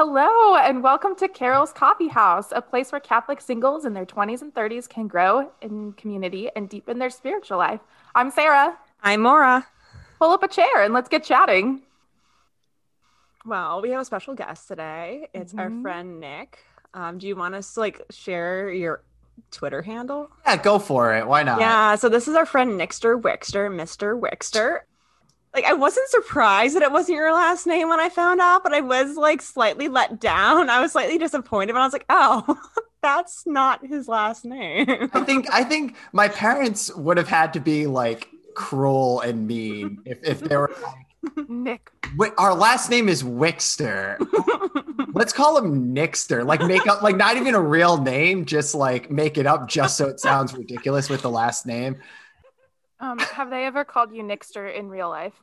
Hello, and welcome to Carol's Coffee House, a place where Catholic singles in their 20s and 30s can grow in community and deepen their spiritual life. I'm Sarah. I'm Maura. Pull up a chair and let's get chatting. Well, we have a special guest today. It's mm-hmm. our friend Nick. Um, do you want us to like share your Twitter handle? Yeah, go for it. Why not? Yeah, so this is our friend Nickster Wixter, Mr. Wixter like I wasn't surprised that it wasn't your last name when I found out, but I was like slightly let down. I was slightly disappointed, but I was like, oh, that's not his last name. I think I think my parents would have had to be like cruel and mean if, if they were like Nick. Our last name is Wixter. Let's call him Nickster. Like make up like not even a real name, just like make it up just so it sounds ridiculous with the last name. Um, have they ever called you Nixter in real life?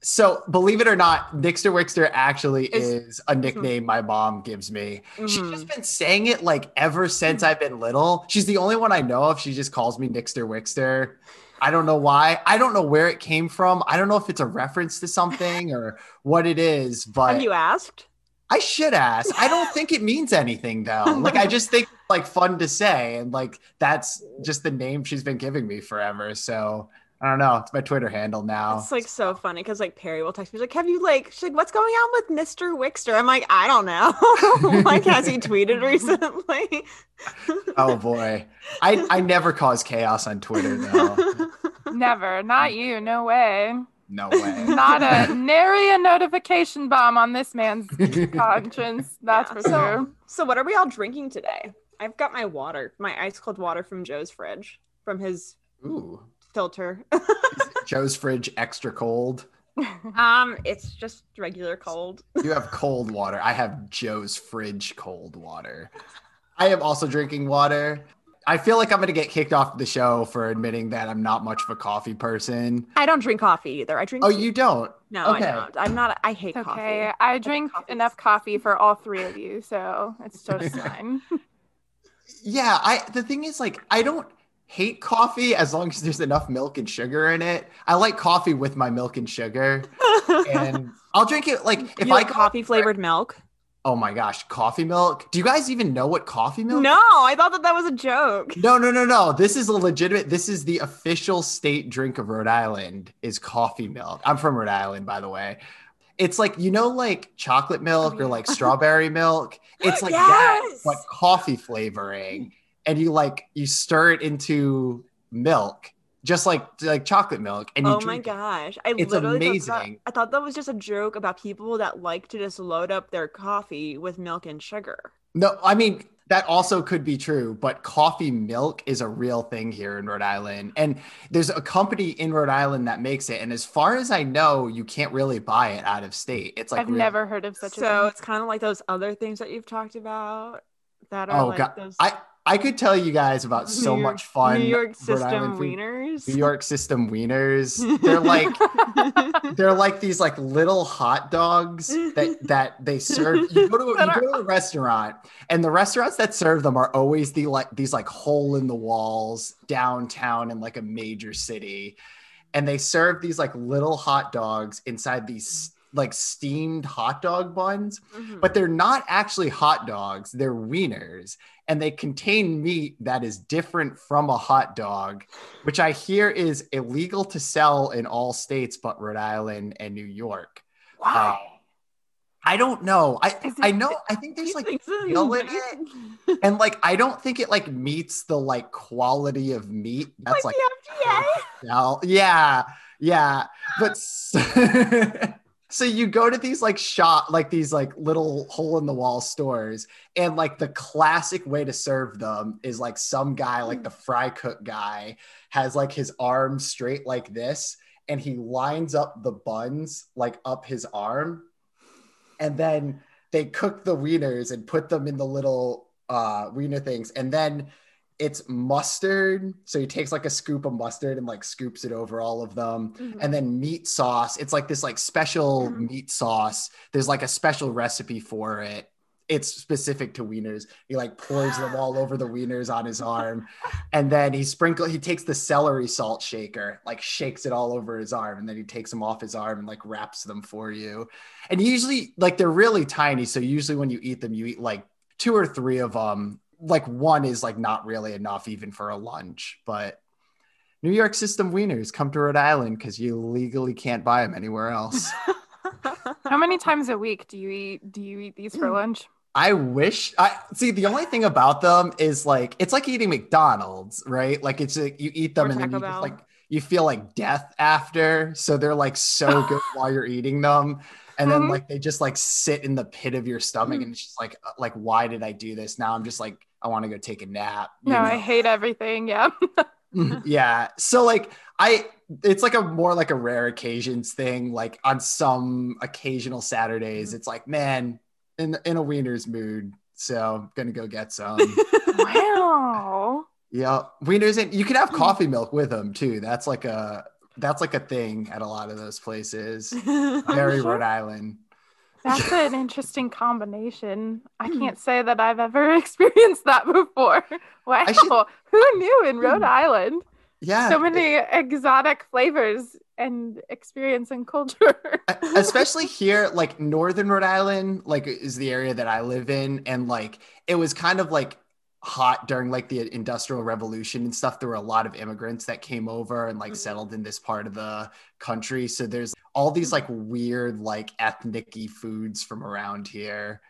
So, believe it or not, Nixter Wixter actually is a nickname my mom gives me. Mm-hmm. She's just been saying it like ever since I've been little. She's the only one I know of. She just calls me Nixter Wixter. I don't know why. I don't know where it came from. I don't know if it's a reference to something or what it is, but Have you asked? I should ask. I don't think it means anything though. Like I just think it's like fun to say and like that's just the name she's been giving me forever. So I don't know. It's my Twitter handle now. It's like so funny because like Perry will text me like, "Have you like?" She's like, "What's going on with Mister Wixter?" I'm like, "I don't know." like, has he tweeted recently? oh boy, I I never cause chaos on Twitter though. Never, not you. No way. No way. Not a nary a notification bomb on this man's conscience. That's yeah. for so, sure. So, what are we all drinking today? I've got my water, my ice cold water from Joe's fridge, from his Ooh filter. Joe's fridge extra cold. Um, it's just regular cold. you have cold water. I have Joe's fridge cold water. I am also drinking water. I feel like I'm going to get kicked off the show for admitting that I'm not much of a coffee person. I don't drink coffee either. I drink. Oh, tea. you don't? No, okay. I don't. I'm not. I hate okay. coffee. Okay, I drink I enough coffee for all three of you, so it's just fine. yeah, I. The thing is, like, I don't hate coffee as long as there's enough milk and sugar in it. I like coffee with my milk and sugar, and I'll drink it like if you I like coffee flavored milk. Oh my gosh, coffee milk. Do you guys even know what coffee milk? No, I thought that that was a joke. No, no, no, no. This is a legitimate. This is the official state drink of Rhode Island is coffee milk. I'm from Rhode Island, by the way. It's like you know, like chocolate oh, milk oh, yeah. or like strawberry milk. It's like yes! that, but coffee flavoring and you like you stir it into milk just like like chocolate milk and you oh my gosh. I it's amazing thought that, i thought that was just a joke about people that like to just load up their coffee with milk and sugar. No i mean that also could be true but coffee milk is a real thing here in rhode island. And there's a company in rhode island that makes it and as far as i know you can't really buy it out of state. It's like i've real- never heard of such so a so it's kind of like those other things that you've talked about that are oh like god. those... i I could tell you guys about so New much fun. New York system wieners. New York system wieners. They're like they're like these like little hot dogs that that they serve. You go to you go to a restaurant, and the restaurants that serve them are always the like these like hole in the walls downtown in like a major city, and they serve these like little hot dogs inside these like steamed hot dog buns, mm-hmm. but they're not actually hot dogs, they're wieners and they contain meat that is different from a hot dog, which I hear is illegal to sell in all states but Rhode Island and New York. Why? Uh, I don't know. I I know. I think there's like feel in it, and like I don't think it like meets the like quality of meat. That's like, like the yeah, yeah. But so you go to these like shop like these like little hole in the wall stores and like the classic way to serve them is like some guy like the fry cook guy has like his arms straight like this and he lines up the buns like up his arm and then they cook the wieners and put them in the little uh wiener things and then it's mustard. So he takes like a scoop of mustard and like scoops it over all of them. Mm-hmm. And then meat sauce. It's like this like special mm-hmm. meat sauce. There's like a special recipe for it. it's specific to wieners. He like pours them all over the wieners on his arm, and then he sprinkle. He takes the celery salt shaker, like shakes it all over his arm, and then he takes them off his arm and like wraps them for you. And usually, like they're really tiny, so usually when you eat them, you eat like two or three of them. Like one is like not really enough even for a lunch, but New York system wieners come to Rhode Island because you legally can't buy them anywhere else. How many times a week do you eat do you eat these for hmm. lunch? I wish I see the only thing about them is like it's like eating McDonald's, right? Like it's like you eat them Or and then Taco you just like you feel like death after. So they're like so good while you're eating them. And then Mhm. like they just like sit in the pit of your stomach and it's just like uh, like why did I do this? Now I'm just like I want to go take a nap. No, know? I hate everything. Yeah. yeah. So like I it's like a more like a rare occasions thing. Like on some occasional Saturdays, it's like, man, in in a wiener's mood. So I'm gonna go get some. wow. yeah. Wieners and you can have coffee milk with them too. That's like a that's like a thing at a lot of those places. Very sure. Rhode Island. That's an interesting combination. I hmm. can't say that I've ever experienced that before. Wow. should- Who knew in Rhode hmm. Island? Yeah. So many exotic flavors and experience and culture. especially here like northern rhode island like is the area that i live in and like it was kind of like hot during like the industrial revolution and stuff there were a lot of immigrants that came over and like Mhm. settled in this part of the country so there's all these like weird like ethnic foods from around here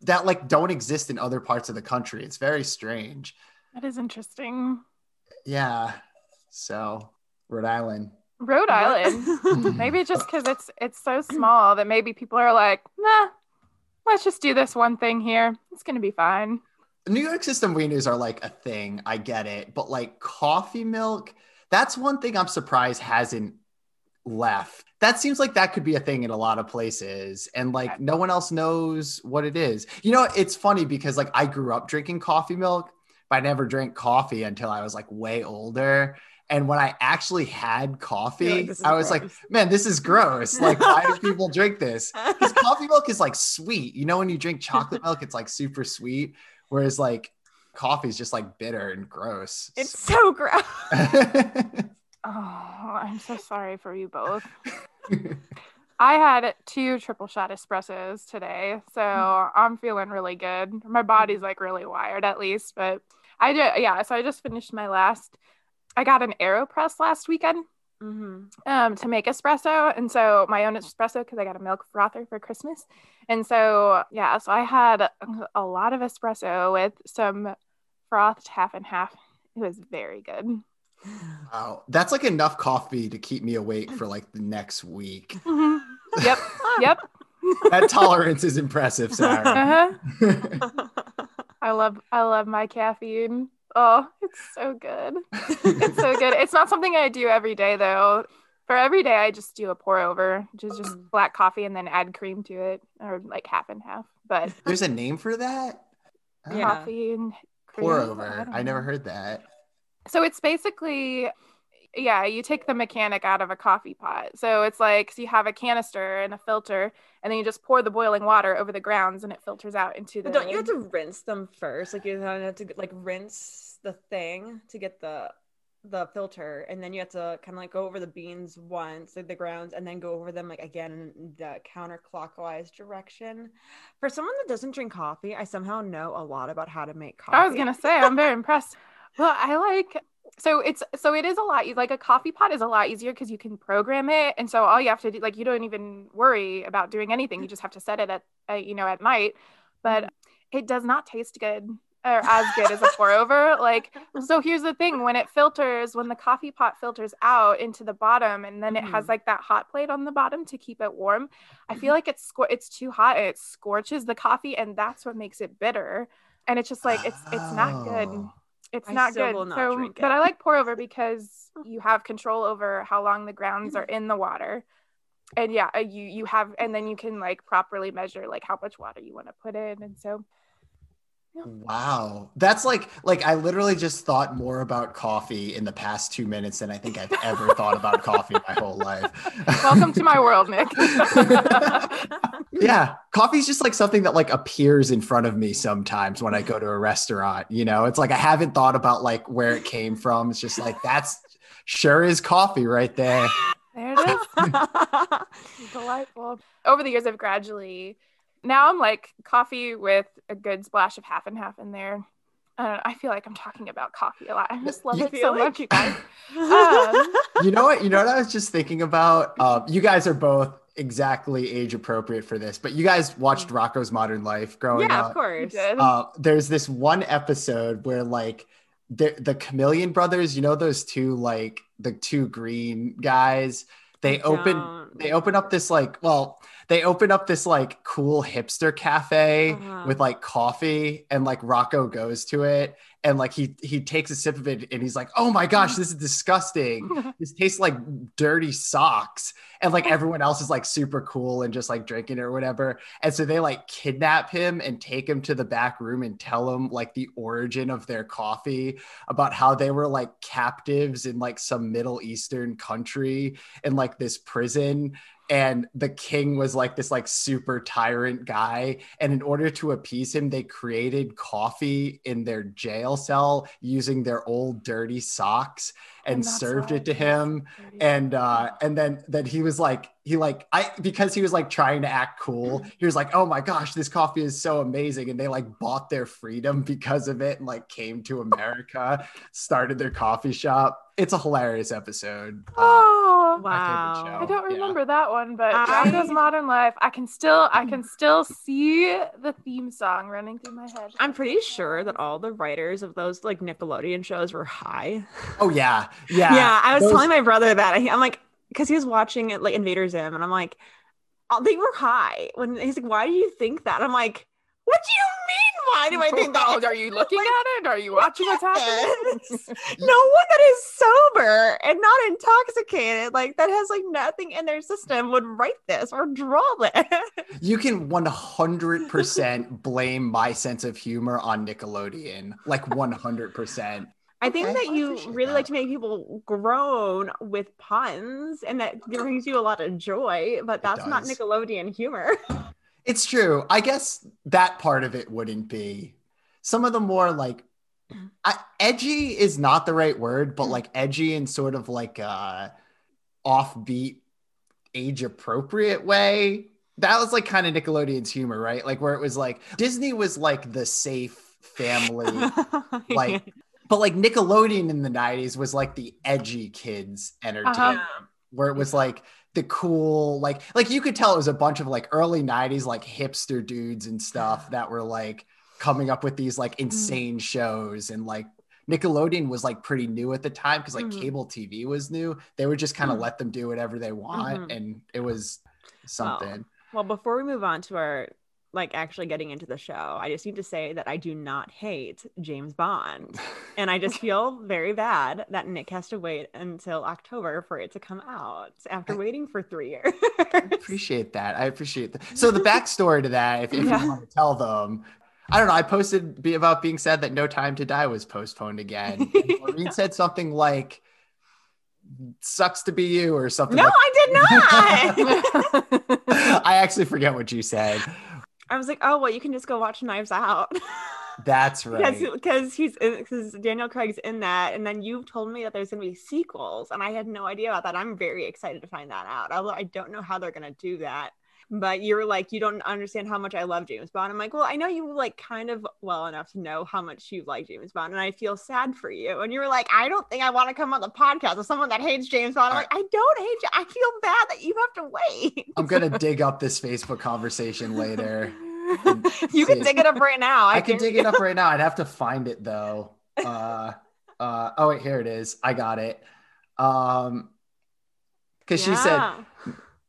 that like don't exist in other parts of the country it's very strange that is interesting. yeah so rhode island Rhode Island. Maybe just because it's it's so small that maybe people are like, nah, let's just do this one thing here. It's gonna be fine. New York system wieners are like a thing. I get it. But like coffee milk, that's one thing I'm surprised hasn't left. That seems like that could be a thing in a lot of places. And like no one else knows what it is. You know, it's funny because like I grew up drinking coffee milk, but I never drank coffee until I was like way older. And when I actually had coffee, like, I was like, man, this is gross. Like, why do people drink this? because coffee milk is like sweet. You know, when you drink chocolate milk, it's like super sweet, whereas like coffee is just like bitter and gross. it's so gross. Oh, I'm so sorry for you both. I had two triple shot espressos today, so I'm feeling really good. My body's like really wired at least, but I did yeah, so I just finished my last I got an AeroPress last weekend hmm um, to make espresso. And so my own espresso because I got a milk frother for Christmas. And so, yeah, so I had a lot of espresso with some frothed half and half. It was very good. wow, that's like enough coffee to keep me awake for like the next week. Mhm. Yep. Yep. That tolerance is impressive, Sarah. Uh-huh. I love I love my caffeine. Oh, it's so good. It's so good. It's not something I do every day though. For every day I just do a pour over, which is just mm. black coffee and then add cream to it or like half and half. But There's a name for that. Yeah. coffee and cream. Pour over. don't I never heard that. So it's basically, yeah, you take the mechanic out of a coffee pot. So it's like so you have a canister and a filter, and then you just pour the boiling water over the grounds, and it filters out into the. But don't you have to rinse them first? Like you don't have to like rinse the thing to get the the filter, and then you have to kind of like go over the beans once, like the grounds, and then go over them like again in the counterclockwise direction. For someone that doesn't drink coffee, I somehow know a lot about how to make coffee. I was gonna say I'm very impressed. Well, I like so it's so it is a lot like a coffee pot is a lot easier because you can program it, and so all you have to do like you don't even worry about doing anything. You just have to set it at uh, you know at night, but it does not taste good or as good as a pour over. Like so, here's the thing: when it filters, when the coffee pot filters out into the bottom, and then it has mm-hmm. like that hot plate on the bottom to keep it warm, I feel mm-hmm. like it's scor- it's too hot and it scorches the coffee, and that's what makes it bitter. And it's just like it's it's not good. Oh. It's I not good. not so, but. I like pour over because you have control over how long the grounds are mm-hmm. in the water. And yeah, uh, you you have and then you can like properly measure like how much water you want to put in and so Wow. That's like like I literally just thought more about coffee in the past 2 minutes than I think I've ever thought about coffee my whole life. Welcome to my world, Nick. yeah, coffee's just like something that like appears in front of me sometimes when I go to a restaurant, you know. It's like I haven't thought about like where it came from. It's just like that's sure is coffee right there. There it is. Delightful. Over the years I've gradually now I'm like coffee with a good splash of half and half in there. I. I feel like I'm talking about coffee a lot. I just love You it so feel much, you guys. Um, You know what? You know what I was just thinking about? Um, you guys are both exactly age appropriate for this, but you guys watched Rocko's Modern Life growing yeah, up. Yeah, of course. uh, there's this one episode where like the the chameleon brothers you know those two like the two green guys they open they open up this like well they open up this like cool hipster cafe Uh-huh. with like coffee and like rocko goes to it and like he he takes a sip of it and he's like oh my gosh this is disgusting. This tastes like dirty socks. And like everyone else is like super cool and just like drinking it or whatever. And so they like kidnap him and take him to the back room and tell him like the origin of their coffee about how they were like captives in like some middle eastern country in like this prison and the king was like this like super tyrant guy and in order to appease him they created coffee in their jail cell using their old dirty socks and that's served it to him and uh and then then he was like he like i because he was like trying to act cool he was like oh my gosh this coffee is so amazing and they like bought their freedom because of it and like came to america started their coffee shop it's a hilarious episode Uh, Oh, my favorite Wow. I don't Yeah. remember that one, but I- Rocko's Modern Life. I can still, I can still see the theme song running through my head. I'm pretty sure that all the writers of those like Nickelodeon shows were high. oh yeah yeah Yeah, I was Those- telling my brother that. I- I'm like, because he was watching it like Invader Zim, and I'm like, oh, they were high. When he's like, why do you think that? I'm like, what do you mean? Why do I think that? Are you looking Like, at it? Are you watching what's happening? No one that is sober and not intoxicated, like that has like nothing in their system, would write this or draw this. you can 100% blame my sense of humor on nickelodeon like 100% I think Okay, that I you appreciate really like to make people groan with puns, and that brings you a lot of joy. But that's not. Nickelodeon humor. It's true. I guess that part of it wouldn't be. Some of the more like I, edgy is not the right word, but like edgy and sort of like a offbeat, age appropriate way. That was like kind of Nickelodeon's humor, right? Like where it was like Disney was like the safe family, like but like Nickelodeon in the 90s was like the edgy kids entertainment where it was like the cool like like you could tell it was a bunch of like early 90s like hipster dudes and stuff that were like coming up with these like insane shows and like Nickelodeon was like pretty new at the time because like Mhm. cable TV was new. They would just kind of Mhm. let them do whatever they want, Mhm. and it was something. well, before we move on to our like actually getting into the show, I just need to say that I do not hate James Bond, and I just feel very bad that Nick has to wait until October for it to come out after waiting for three years. I appreciate that. I appreciate that. So the backstory to that, if, if Yeah. you want to tell them, I don't know. I posted be about being sad that No Time to Die was postponed again. And Maureen said something like "sucks to be you" or something. no, like- I did not. I actually forget what you said. I was like, oh well, you can just go watch Knives Out. That's right. because he's because Daniel Craig's in that, and then you told me that there's gonna be sequels, and I had no idea about that. I'm very excited to find that out. Although I don't know how they're gonna do that. But you're like, you don't understand how much I love James Bond. I'm like, well, I know you like kind of well enough to know how much you like James Bond, and I feel sad for you. And you were like, I don't think I want to come on the podcast with someone that hates James Bond. I'm like, I don't hate you. I feel bad that you have to wait. I'm gonna dig up this Facebook conversation later. you can dig it up right now. I can dig it up right now. I'd have to find it though. Uh, uh, oh wait, here it is. I got it. Um, because she said, Yeah.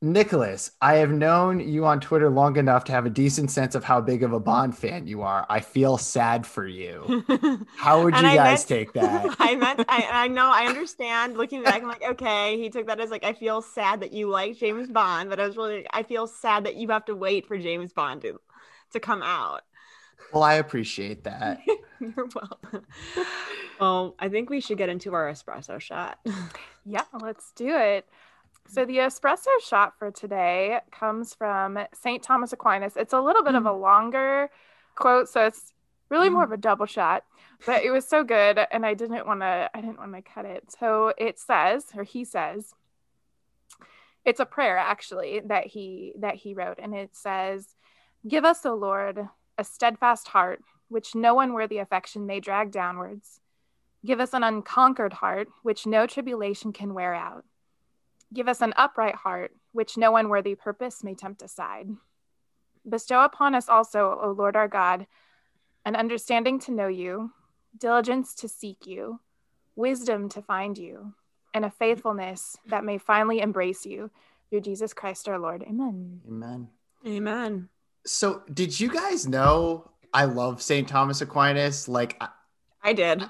Nicholas, I have known you on Twitter long enough to have a decent sense of how big of a Bond fan you are. I feel sad for you. How would you I guys meant- take that? I meant I, I know I understand looking back I'm like okay he took that as like I feel sad that you like James Bond but I was really I feel sad that you have to wait for James Bond to to come out Well, I appreciate that. You're welcome. well, I think we should get into our espresso shot. Yeah, let's do it. So the espresso shot for today comes from St. Thomas Aquinas. It's a little bit of a mm. longer quote, so it's really more of mm. a double shot, but it was so good and I didn't want to I didn't want to cut it. So it says or he says it's a prayer actually that he that he wrote and it says give us o lord a steadfast heart which no unworthy affection may drag downwards give us an unconquered heart which no tribulation can wear out give us an upright heart which no unworthy purpose may tempt aside bestow upon us also o lord our god an understanding to know you diligence to seek you wisdom to find you and a faithfulness that may finally embrace you through Jesus Christ our Lord. Amen. Amen. Amen. So, did you guys know I love St. Thomas Aquinas? Like, I, I did.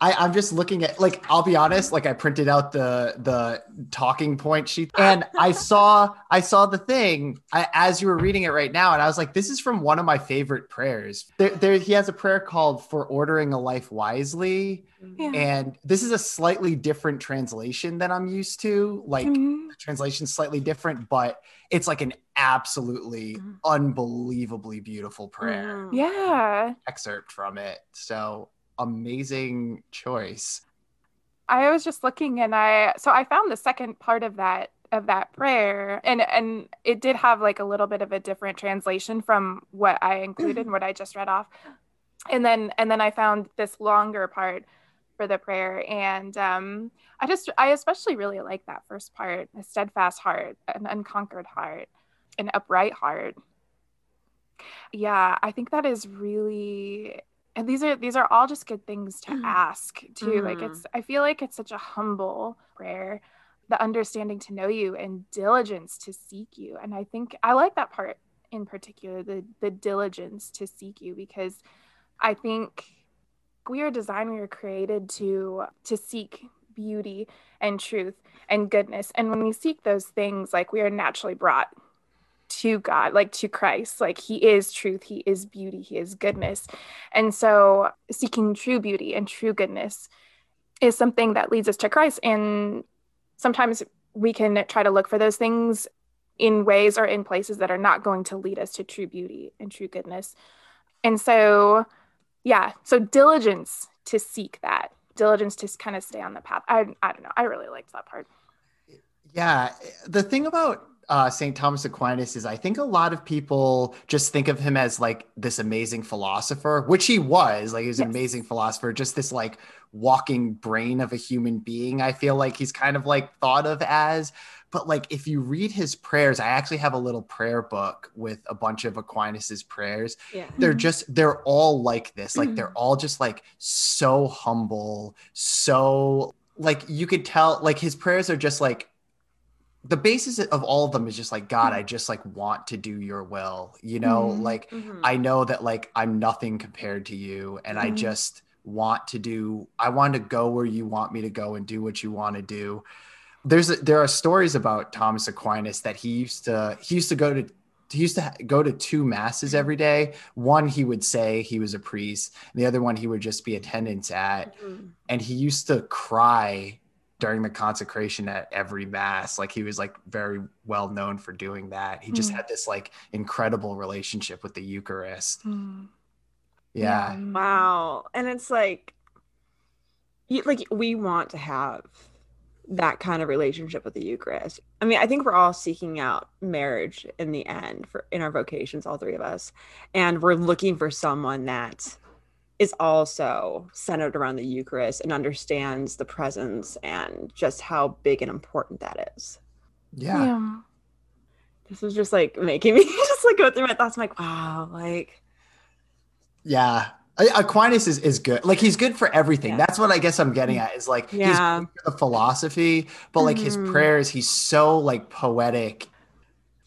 I, I'm just looking at like I'll be honest, like I printed out the the talking point sheet and I saw I saw the thing I, as you were reading it right now, and I was like, this is from one of my favorite prayers. There, there he has a prayer called "For Ordering a Life Wisely," Yeah. and this is a slightly different translation than I'm used to. Like Mhm. the translation's slightly different, but it's like an absolutely Mhm. unbelievably beautiful prayer Mm. Yeah. excerpt from it. So amazing choice. I was just looking and I so I found the second part of that of that prayer and and it did have like a little bit of a different translation from what I included and what I just read off. And then and then I found this longer part for the prayer and um I just I especially really like that first part, a steadfast heart, an unconquered heart, an upright heart. Yeah, I think that is really and these are these are all just good things to ask too like Mhm. it's i feel like it's such a humble prayer the understanding to know you and diligence to seek you. And i think i like that part in particular the the diligence to seek you because i think we are designed we are created to to seek beauty and truth and goodness. And when we seek those things like we are naturally brought to God, like to Christ. Like He is truth, He is beauty, He is goodness. And so seeking true beauty and true goodness is something that leads us to Christ. And sometimes we can try to look for those things in ways or in places that are not going to lead us to true beauty and true goodness. And so, yeah, so diligence to seek that, diligence to kind of stay on the path. I, I don't know. I really liked that part. Yeah, the thing about uh, St. Thomas Aquinas is I think a lot of people just think of him as like this amazing philosopher, which he was. Like he was an amazing philosopher, just this like walking brain of a human being. I feel like he's kind of like thought of as. But like if you read his prayers, I actually have a little prayer book with a bunch of Aquinas's prayers Yeah. they're just they're all like this like they're all just like so humble so like you could tell like his prayers are just like the basis of all of them is just like god i just like want to do your will you know Mhm. like Mhm. i know that like i'm nothing compared to you and i Mhm. just want to do i want to go where you want me to go and do what you want to do there's a, there are stories about thomas aquinas that he used to he used to go to he used to go to two masses every day one he would say he was a priest and the other one he would just be attendance at Mhm. and he used to cry during the consecration at every mass like he was like very well known for doing that he just Mm. had this like incredible relationship with the eucharist Mm. yeah Wow. And it's like, you, like we want to have that kind of relationship with the Eucharist. I mean, I think we're all seeking out marriage in the end for in our vocations, all three of us, and we're looking for someone that is also centered around the Eucharist and understands the presence and just how big and important that is. yeah yeah. This was just like making me just like go through my thoughts. I'm like, wow, like yeah Aquinas is, is good. Like he's good for everything. Yeah. That's what I guess I'm getting at. Is like Yeah. he's good for the philosophy, but like his Mhm. prayers, he's so like poetic.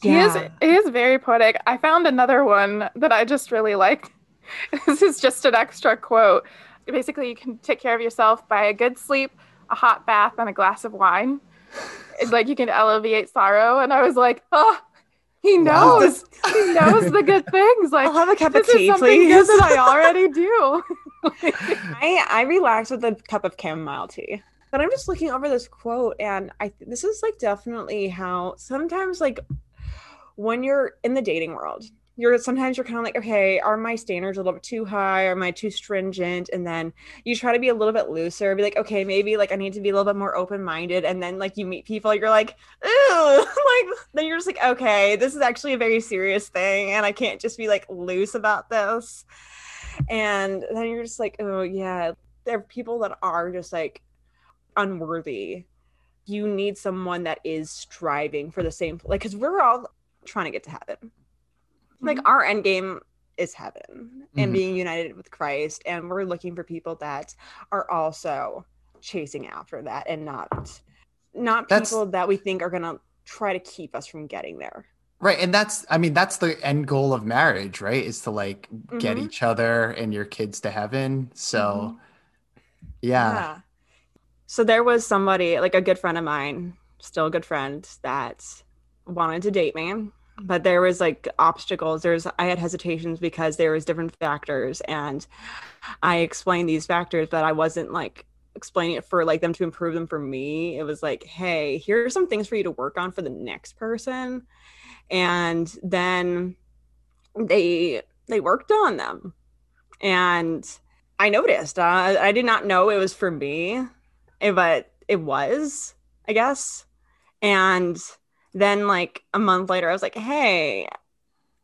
He is Yeah. he is very poetic. I found another one that I just really liked. this is just an extra quote. Basically, you can take care of yourself by a good sleep, a hot bath, and a glass of wine. It's like you can alleviate sorrow. And I was like, oh, He Wow. knows. he knows the good things. Like I'll have a cup this of is tea, something please. good that I already do. I I relax with a cup of chamomile tea. But I'm just looking over this quote, and I this is like definitely how sometimes like when you're in the dating world, you're sometimes you're kind of like, okay, are my standards a little bit too high? Am I too stringent? And then you try to be a little bit looser, be like, okay, maybe like I need to be a little bit more open minded. And then like you meet people, you're like, ooh, like then you're just like, okay, this is actually a very serious thing, and I can't just be like loose about this. And then you're just like, oh yeah, there are people that are just like unworthy. You need someone that is striving for the same like because we're all trying to get to heaven. Like our end game is heaven and Mhm. being united with Christ. And we're looking for people that are also chasing after that and not not That's- people that we think are gonna try to keep us from getting there. Right. And that's, I mean, that's the end goal of marriage, right? Is to like get Mhm. each other and your kids to heaven. So, yeah. So there was somebody, like a good friend of mine, still a good friend, that wanted to date me. But there was like obstacles. There's I had hesitations because there was different factors. And I explained these factors, but I wasn't like explaining it for like them to improve them for me. It was like, hey, here are some things for you to work on for the next person. And then they they worked on them. And I noticed. Uh, I did not know it was for me, eh, but it was, I guess. And then, like a month later, I was like, "Hey,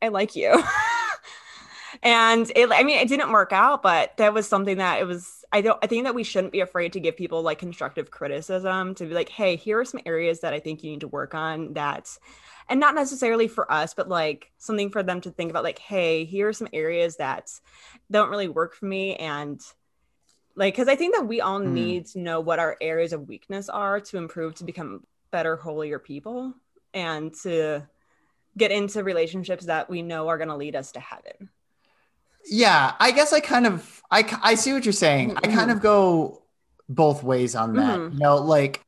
I like you." and it, I mean, it didn't work out, but that was something that it was. I don't. I think that we shouldn't be afraid to give people like constructive criticism to be like, "Hey, here are some areas that I think you need to work on." That and not necessarily for us, but like something for them to think about, like, hey, here are some areas that don't really work for me. And like, because I think that we all Mm. need to know what our areas of weakness are to improve to become better, holier people and to get into relationships that we know are going to lead us to heaven. Yeah. I guess I kind of, I, I see what you're saying. I kind of go both ways on that. Mhm. You know, like,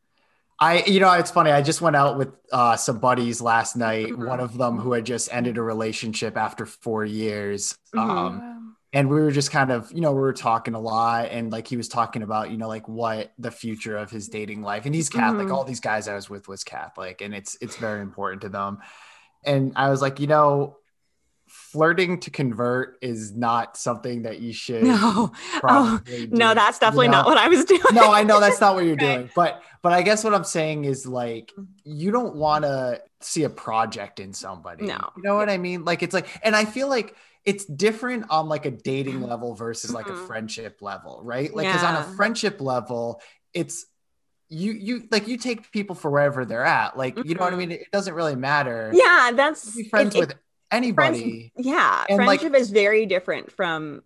I, you know, it's funny. I just went out with uh, some buddies last night. Mhm. One of them who had just ended a relationship after four years. Mhm. Um, Um, and we were just kind of you know we were talking a lot and like he was talking about you know like what the future of his dating life and he's catholic Mhm. all these guys i was with was catholic and it's it's very important to them and i was like you know flirting to convert is not something that you should No, oh, probably no, do, that's you definitely know? not what I was doing. no i know that's not what you're doing but but i guess what i'm saying is like you don't want to see a project in somebody No. you know what i mean like it's like and i feel like it's different on like a dating level versus like a Mhm. friendship level right like because on a friendship level it's you you like you take people for wherever they're at like you know what i Mhm. mean it doesn't really matter yeah, that's be friends it- it- anybody yeah, And, like- friendship is very different from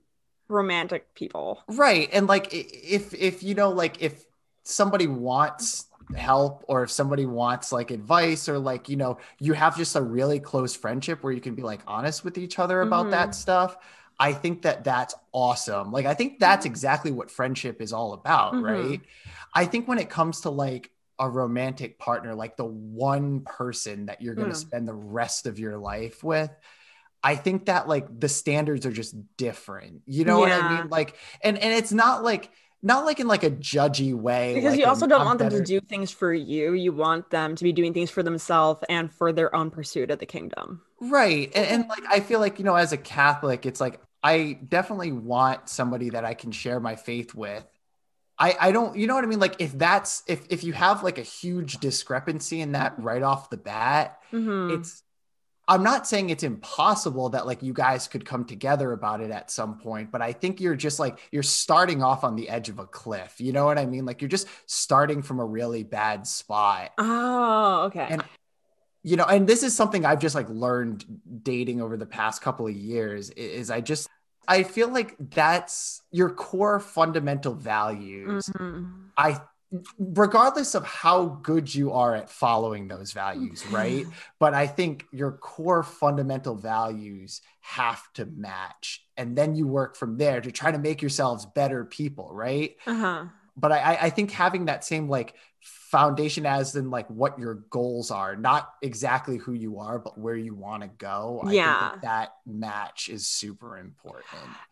romantic people. right and like if if you know like if somebody wants help or if somebody wants like advice or like you know you have just a really close friendship where you can be like honest with each other about Mhm. that stuff i think that that's awesome like i think that's exactly what friendship is all about Mhm. right i think when it comes to like a romantic partner like the one person that you're going to Mm. spend the rest of your life with I think that like the standards are just different. You know what I mean? Like, and and it's not like not like in like a judgy way. Because like you also don't "I'm want them to do things for you. You want them to be doing things for themselves and for their own pursuit of the kingdom. right. And, and like I feel like you know, as a Catholic, it's like I definitely want somebody that I can share my faith with. I, I don't you know what I mean like if that's if if you have like a huge discrepancy in that right off the bat Mhm. it's I'm not saying it's impossible that like you guys could come together about it at some point, but I think you're just like you're starting off on the edge of a cliff. You know what I mean? Like you're just starting from a really bad spot. Oh, okay. And you know, and this is something I've just like learned dating over the past couple of years is I just I feel like that's your core fundamental values. Mhm. I regardless of how good you are at following those values, right? but I think your core fundamental values have to match. And then you work from there to try to make yourselves better people, right? Uh-huh. But I, I think having that same like foundation as in like what your goals are, not exactly who you are, but where you want to go. I Yeah. think that, that match is super important.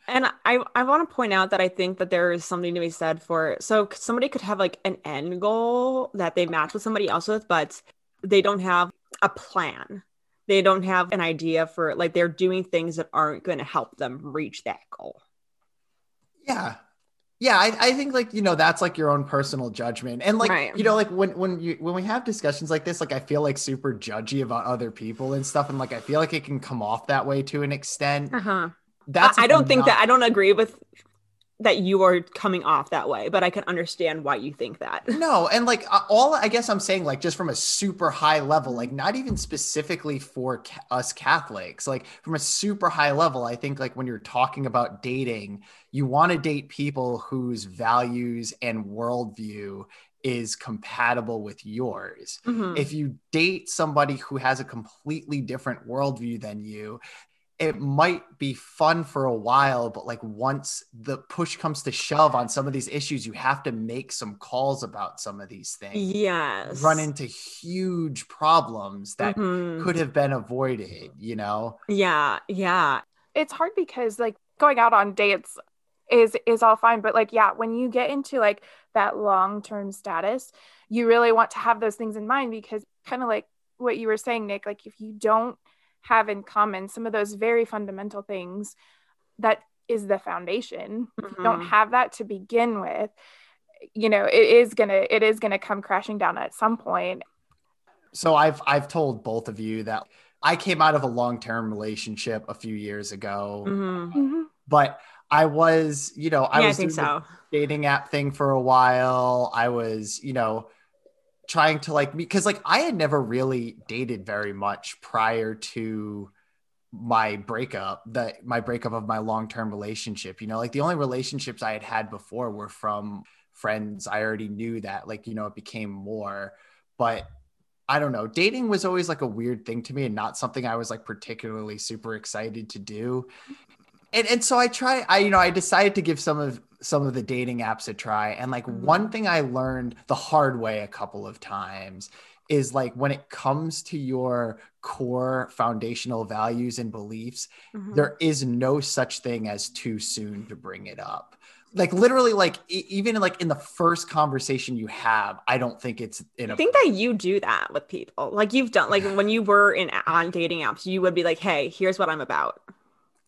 And I, I want to point out that I think that there is something to be said for so somebody could have like an end goal that they match with somebody else with, but they don't have a plan. They don't have an idea for like they're doing things that aren't going to help them reach that goal. Yeah. Yeah, I, I think like you know that's like your own personal judgment, and like Right. you know like when when you when we have discussions like this, like I feel like super judgy about other people and stuff, and like I feel like it can come off that way to an extent. Uh-huh. That's I, I don't think not- that I don't agree with that you are coming off that way, but I can understand why you think that. No, and like all I guess I'm saying, like just from a super high level, like not even specifically for ca- us Catholics, like from a super high level, I think like when you're talking about dating, you want to date people whose values and worldview is compatible with yours. Mhm. If you date somebody who has a completely different worldview than you, it might be fun for a while, but like once the push comes to shove on some of these issues, you have to make some calls about some of these things. Yes. Run into huge problems that Mhm. could have been avoided, you know? Yeah, yeah. it's hard because like going out on dates is is all fine but like yeah when you get into like that long-term status you really want to have those things in mind because kind of like what you were saying Nick like if you don't have in common some of those very fundamental things that is the foundation if you don't Mhm. have that to begin with you know it is gonna it is gonna come crashing down at some point So I've I've told both of you that I came out of a long-term relationship a few years ago, Mhm. but I was, you know, I yeah, I was think doing the dating app thing for a while. I was, you know, trying to like because like I had never really dated very much prior to my breakup that my breakup of my long-term relationship you know? Like the only relationships i had had before were from friends. I already knew that like you know it became more. But i don't know dating was always like a weird thing to me and not something i was like particularly super excited to do. And, and so i try i you know i decided to give some of some of the dating apps a try and like Mhm. one thing i learned the hard way a couple of times is like when it comes to your core foundational values and beliefs Mhm. there is no such thing as too soon to bring it up like literally like e- even like in the first conversation you have i don't think it's in I a think that you do that with people. Like you've done like when you were in on dating apps, you would be like, "Hey, here's what I'm about."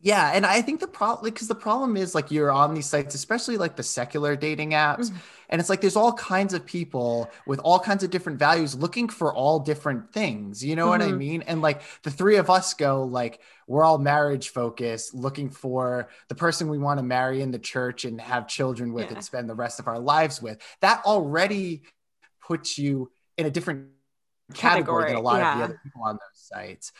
Yeah, and I think the problem because the problem is like you're on these sites, especially like the secular dating apps, Mhm. and it's like there's all kinds of people with all kinds of different values looking for all different things. You know what I Mhm. mean? And like the three of us go like we're all marriage focused, looking for the person we want to marry in the church and have children with Yeah. and spend the rest of our lives with. That already puts you in a different category, than a Category, lot of the other people on those sites.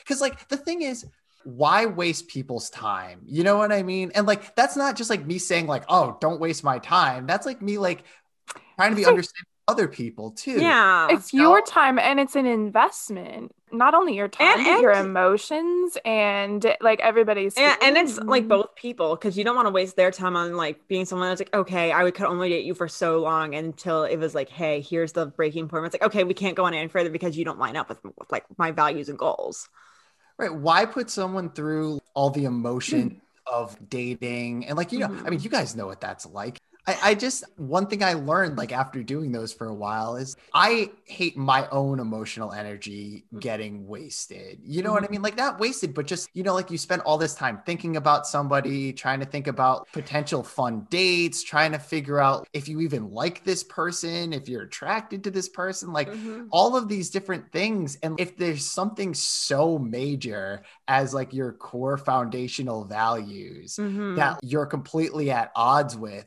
Because like the thing is why waste people's time? You know what I mean? And like that's not just like me saying like, "Oh, don't waste my time." That's like me like trying to be understanding other people too. Yeah. it's no. your time and it's an investment not only your time And- but your emotions and like everybody's and, and it's like both people because you don't want to waste their time on like being someone that's like okay i would could only date you for so long until it was like hey here's the breaking point it's like okay we can't go on any further because you don't line up with, with like my values and goals Right. Why put someone through all the emotion of dating and like you know, I mean, Mhm. you guys know what that's like. I, I just one thing I learned like after doing those for a while is I hate my own emotional energy getting wasted. You know what I mean? Like not wasted, but just you know, like you spend all this time thinking about somebody, trying to think about potential fun dates, trying to figure out if you even like this person, if you're attracted to this person, like all of these different things and if there's something so major as like your core foundational values Mhm. that you're completely at odds with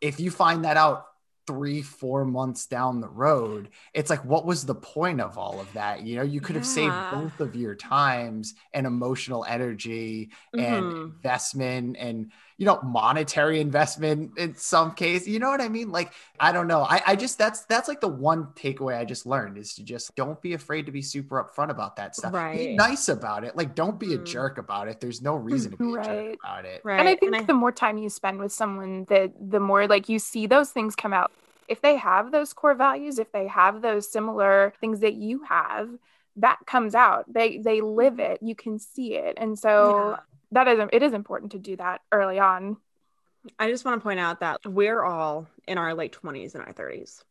if you find that out three, four months down the road, it's like, what was the point of all of that? You know, you could have saved both of your times and emotional energy and Mhm. investment and, you know, monetary investment in some case. You know what I mean? Like, I don't know. I, I just, that's, that's like the one takeaway I just learned is to just don't be afraid to be super upfront about that stuff. Be nice about it. Like, don't be a Mhm. jerk about it. There's no reason to be a jerk Right. about it. Right. and I think the more time you spend with someone, the the more like you see those things come out. If they have those core values, if they have those similar things that you have, that comes out. They they live it. You can see it, and so Yeah. That is it is important to do that early on. I just want to point out that we're all in our late 20s and our 30s,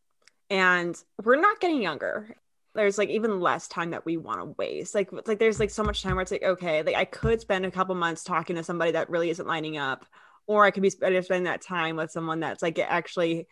and we're not getting younger. There's like even less time that we want to waste. Like, like there's like so much time where it's like, okay, like I could spend a couple months talking to somebody that really isn't lining up, or I could be spending spending that time with someone that's like actually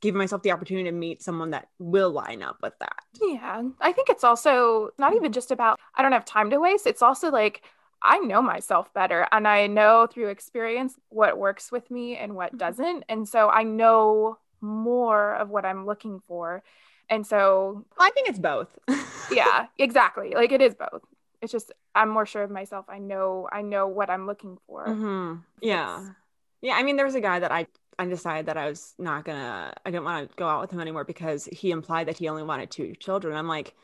giving myself the opportunity to meet someone that will line up with that. Yeah, I think it's also not even just about I don't have time to waste. It's also like I know myself better and I know through experience what works with me and what doesn't. And so I know more of what I'm looking for. And so, I think it's both. yeah, exactly. Like it is both. It's just I'm more sure of myself. I know I know what I'm looking for. Mhm. Yeah. It's- Yeah. I mean, there was a guy that I I decided that I was not gonna I didn't want to go out with him anymore because he implied that he only wanted two children. I'm like,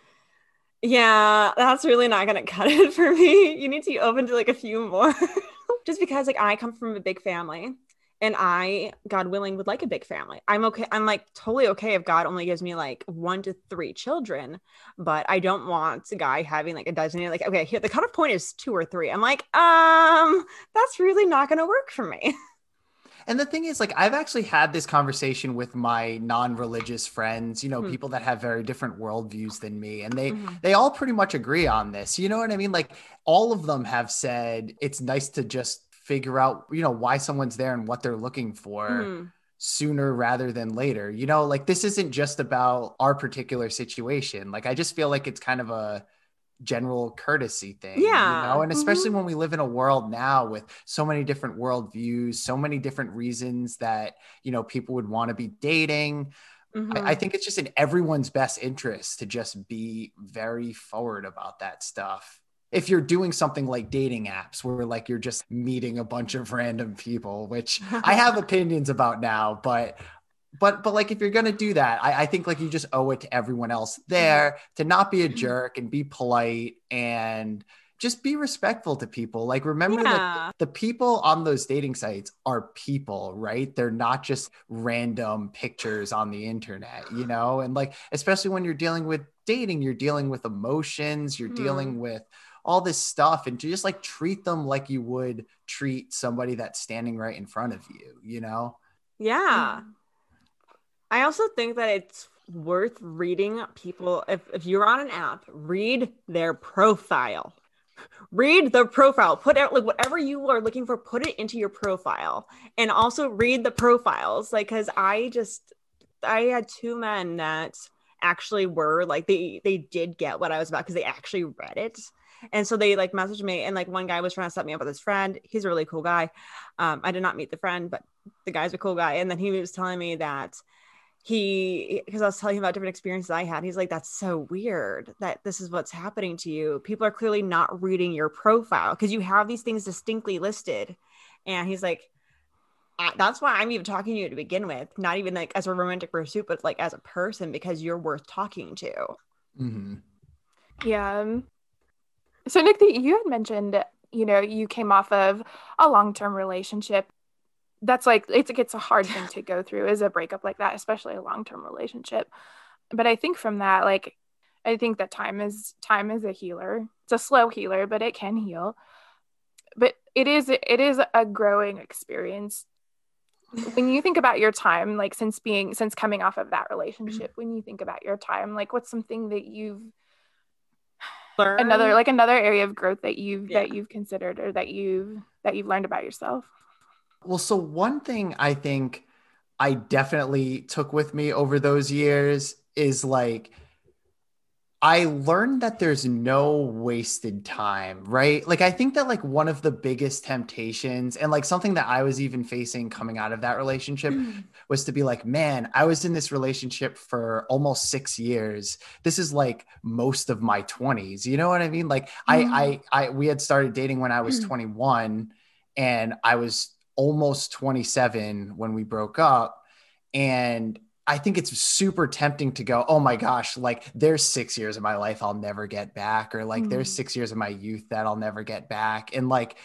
yeah, that's really not gonna cut it for me. You need to be open to like a few more. Just because like I come from a big family and I, God willing, would like a big family. I'm okay. I'm like totally okay if God only gives me like one to three children, but I don't want a guy having like a dozen. Like, okay, here the cutoff point is two or three. I'm like, um, that's really not gonna work for me. And the thing is, like, I've actually had this conversation with my non-religious friends, you know, Hmm. people that have very different worldviews than me, and they Mhm. they all pretty much agree on this. You know what I mean? Like, all of them have said it's nice to just figure out, you know, why someone's there and what they're looking for Mhm. sooner rather than later. You know, like this isn't just about our particular situation. Like, I just feel like it's kind of a general courtesy thing. Yeah. You know, and especially Mhm. when we live in a world now with so many different worldviews, so many different reasons that, you know, people would want to be dating. Mhm. I, I think it's just in everyone's best interest to just be very forward about that stuff. If you're doing something like dating apps where like you're just meeting a bunch of random people, which I have opinions about now, but but but like if you're gonna do that, I, I think like you just owe it to everyone else there to not be a mm-hmm. jerk and be polite and just be respectful to people. Like remember that the people on those dating sites are people, right? They're not just random pictures on the internet, you know? And like, especially when you're dealing with dating, you're dealing with emotions, you're dealing mm. with all this stuff, and to just like treat them like you would treat somebody that's standing right in front of you, you know? Yeah. I also think that it's worth reading people if, if you're on an app, read their profile. Read the profile. Put out like whatever you are looking for, put it into your profile. And also read the profiles. Like cause I just I had two men that actually were like they they did get what I was about because they actually read it. And so they like messaged me and like one guy was trying to set me up with his friend. He's a really cool guy. Um, I did not meet the friend, but the guy's a cool guy. And then he was telling me that he, because I was telling him about different experiences I had. He's like, that's so weird that this is what's happening to you. People are clearly not reading your profile because you have these things distinctly listed. And he's like, that's why I'm even talking to you to begin with, not even like as a romantic pursuit, but like as a person because you're worth talking to. Mhm. Yeah. um, So Nick, you had mentioned, you know, you came off of a long-term relationship. That's like it's it's a hard thing to go through is a breakup like that, especially a long-term relationship. But I think from that, like I think that time is time is a healer. It's a slow healer, but it can heal. But it is it is a growing experience. When you think about your time, like since being since coming off of that relationship, mm-hmm. when you think about your time, like what's something that you've learned another like another area of growth that you've Yeah. that you've considered or that you've that you've learned about yourself Well, so one thing I think I definitely took with me over those years is like I learned that there's no wasted time, right? Like I think that like one of the biggest temptations and like something that I was even facing coming out of that relationship mm. was to be like, man, I was in this relationship for almost 6 years. This is like most of my 20s. You know what I mean? Like mm. I I I we had started dating when I was mm. 21 and I was almost 27 when we broke up and I think it's super tempting to go, oh my gosh, like there's six years of my life I'll never get back, or like mm-hmm. there's six years of my youth that I'll never get back. And like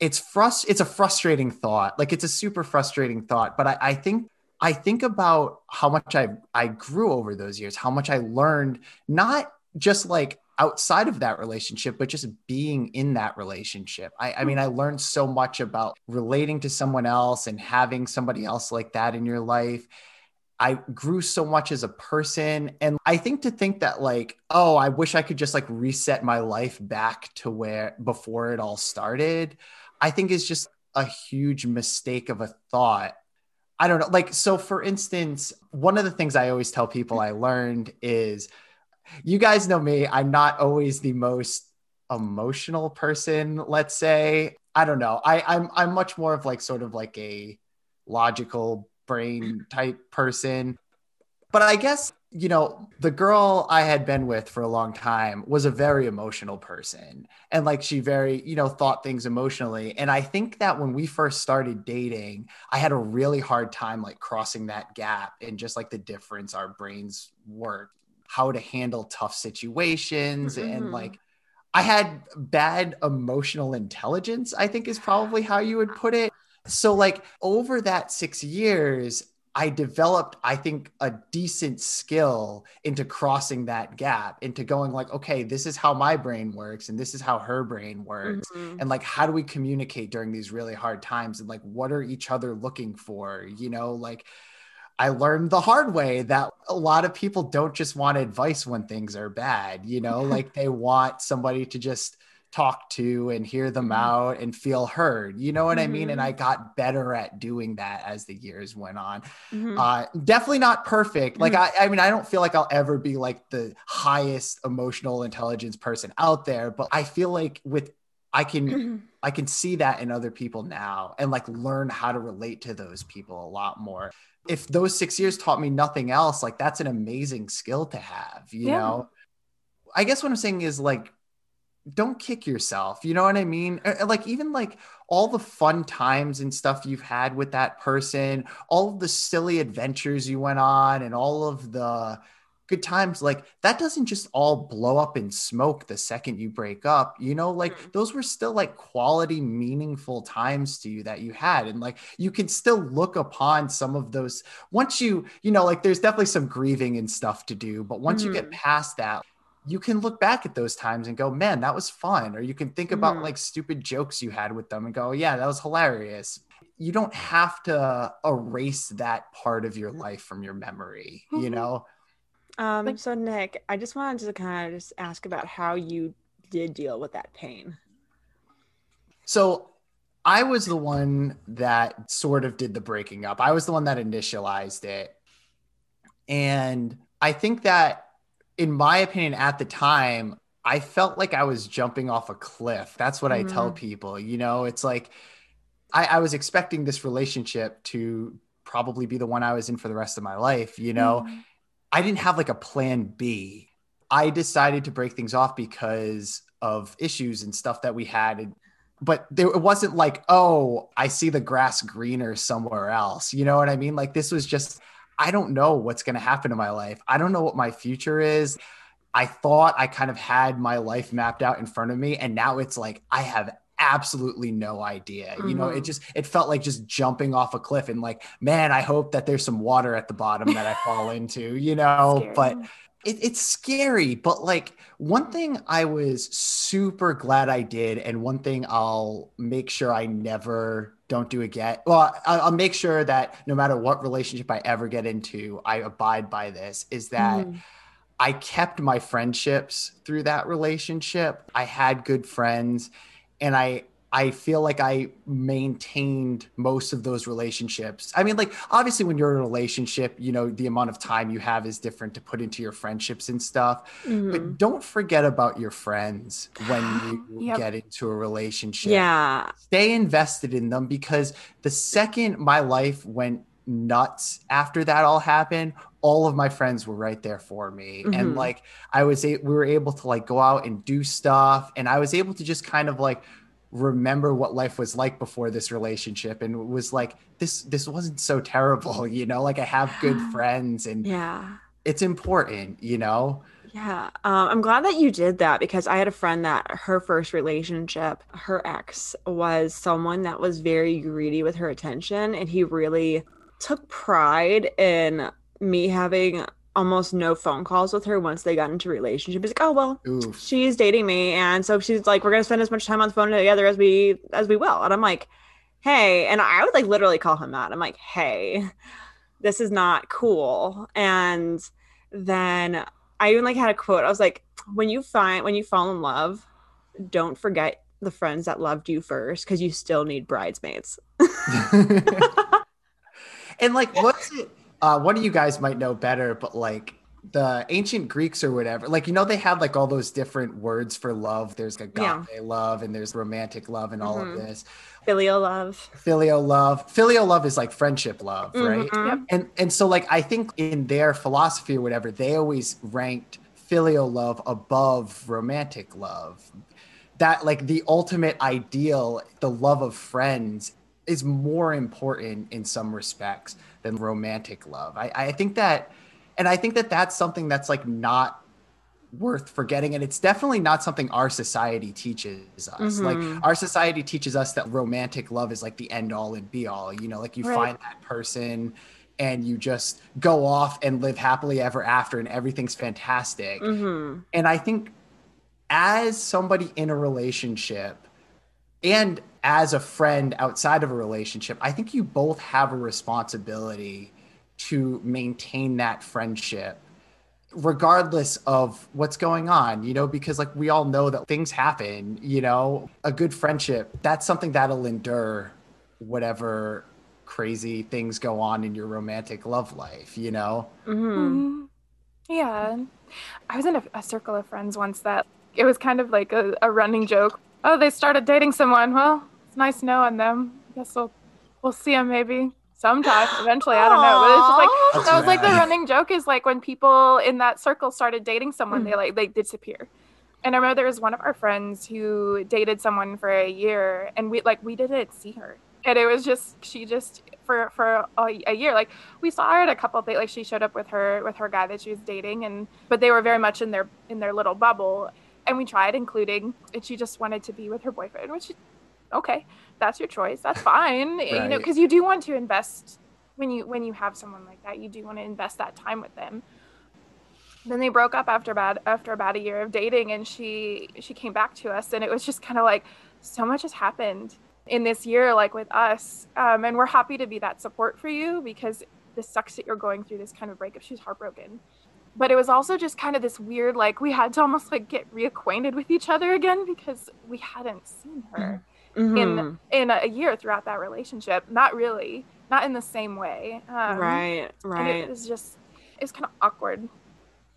it's frust it's a frustrating thought. Like it's a super frustrating thought. But I, I think I think about how much I I grew over those years, how much I learned, not just like outside of that relationship, but just being in that relationship. I, I mean, I learned so much about relating to someone else and having somebody else like that in your life I grew so much as a person. And I think to think that, like, oh, I wish I could just like reset my life back to where before it all started, I think is just a huge mistake of a thought. I don't know. Like, so for instance, one of the things I always tell people I learned is you guys know me, I'm not always the most emotional person, let's say. I don't know. I, I'm I'm much more of like sort of like a logical brain type person. But I guess, you know, the girl I had been with for a long time was a very emotional person. And like she very, you know, thought things emotionally. And I think that when we first started dating, I had a really hard time like crossing that gap and just like the difference our brains work, how to handle tough situations mm-hmm. and like I had bad emotional intelligence, I think is probably how you would put it. So, like, over that six years, I developed, I think, a decent skill into crossing that gap, into going like, okay, this is how my brain works, and this is how her brain works. Mm-hmm. And like, how do we communicate during these really hard times? And like, what are each other looking for? You know, like, I learned the hard way that a lot of people don't just want advice when things are bad, you know, like they want somebody to just talk to and hear them mm-hmm. out and feel heard. You know what mm-hmm. I mean? And I mm-hmm. got better at doing that as the years went on. Mm-hmm. Uh, definitely not perfect. Like, mm-hmm. I, I mean, I don't feel like I'll ever be like the highest emotional intelligence person out there, but I feel like with I can mm-hmm. I can see that in other people now and like learn how to relate to those people a lot more. If those 6 years taught me nothing else, like that's an amazing skill to have, you yeah. know. I guess what I'm saying is like don't kick yourself. You know what I mean? Uh, uh, like even like all the fun times and stuff you've had with that person, all of the silly adventures you went on and all of the good times like that doesn't just all blow up in smoke the second you break up you know like mm-hmm. those were still like quality meaningful times to you that you had and like you can still look upon some of those once you you know like there's definitely some grieving and stuff to do but once mm-hmm. you get mm-hmm. past that you can look back at those times and go, man, that was fun. Or you can think about mm like stupid jokes you had with them and go, yeah, that was hilarious. You don't have to erase that part of your life from your memory, you know? Um, like, so Nick, I just wanted to kind of just ask about how you did deal with that pain. So I was the one that sort of did the breaking up. I was the one that initialized it. And I think that in my opinion, at the time, I felt like I was jumping off a cliff. That's what mm-hmm. I tell mm-hmm. people. You know, it's like I, I, was expecting this relationship to probably be the one I was in for the rest of my life. You know, mm-hmm. I didn't have like a plan B. I decided to break things off because of issues and stuff that we had. But there, it wasn't like, oh, I see the grass greener somewhere else. You know what I mean? Like this was just I don't know what's going to happen in my life. I don't know what my future is. I thought I kind of had my life mapped out in front of me. And now it's like, I have absolutely no idea. Mm-hmm. You know, it mm-hmm. just, it felt like just jumping off a cliff and like, man, I hope that there's some water at the bottom that I fall into, you know, but it, it's scary. But like, one thing I was super glad I did, and one thing I'll make sure I never don't do again. Well, I'll make sure that no matter what relationship I ever get into, I abide by this is that mm. I kept my friendships through that relationship. I had good friends and I I feel like I maintained most of those relationships. I mean, like, obviously, when you're in a relationship, you know, the amount of time you have is different to put into your friendships and stuff. Mm-hmm. But don't forget about your friends when you yep. get into a relationship. Yeah. Stay invested in them because the second my life went nuts after that all happened all of my friends were right there for me. Mm-hmm. and like i was a- we were able to like go out and do stuff and i was able to just kind of like remember what life was like before this relationship and was like this this wasn't so terrible you know? Like i have good friends and yeah. it's important you know? Yeah um, i'm glad that you did that because i had a friend that her first relationship her ex was someone that was very greedy with her attention and he really took pride in me having almost no phone calls with her once they got into relationship. He's like, oh well, Oof. she's dating me, and so she's like, we're gonna spend as much time on the phone together as we as we will. And I'm like, hey, and I would like literally call him out. I'm like, hey, this is not cool. And then I even like had a quote. I was like, when you find when you fall in love, don't forget the friends that loved you first because you still need bridesmaids. and like, what's it? Uh, one of you guys might know better, but like the ancient Greeks or whatever, like you know, they had like all those different words for love. There's agape yeah. love and there's romantic love and all mm-hmm. of this. Filial love. Filial love. Filial love is like friendship love, right? Mm-hmm. Yep. And and so like I think in their philosophy or whatever, they always ranked filial love above romantic love. That like the ultimate ideal, the love of friends is more important in some respects than romantic love. I, I think that, and I think that that's something that's like not worth forgetting and it's definitely not something our society teaches us mm-hmm. like our society teaches us that romantic love is like the end all and be all you know like you right. find that person and you just go off and live happily ever after and everything's fantastic mm-hmm. and i think as somebody in a relationship and as a friend outside of a relationship, I think you both have a responsibility to maintain that friendship regardless of what's going on, you know, because like we all know that things happen, you know, a good friendship, that's something that'll endure whatever crazy things go on in your romantic love life, you know? Mm-hmm. mm-hmm. Yeah. I was in a, a, circle of friends once that it was kind of like a, a running joke. Oh, they started dating someone. Well, it's nice knowing them. I guess we'll we'll see them maybe sometime eventually. I don't know, but it's just like That's that was like the running joke is like when people in that circle started dating someone, they like they disappear. And I remember there was one of our friends who dated someone for a year, and we like we didn't see her, and it was just she just for for a, a year like we saw her at a couple of like she showed up with her with her guy that she was dating, and but they were very much in their in their little bubble, and we tried including, and she just wanted to be with her boyfriend, which okay, that's your choice. That's fine. right. You know, because you do want to invest when you when you have someone like that, you do want to invest that time with them. Then they broke up after about after about a year of dating, and she she came back to us, and it was just kind of like so much has happened in this year, like with us, um, and we're happy to be that support for you because this sucks that you're going through this kind of breakup. She's heartbroken but it was also just kind of this weird like we had to almost like get reacquainted with each other again because we hadn't seen her mm-hmm. in in a year throughout that relationship. Not really, not in the same way. Um, right, right. it was just it was kind of awkward.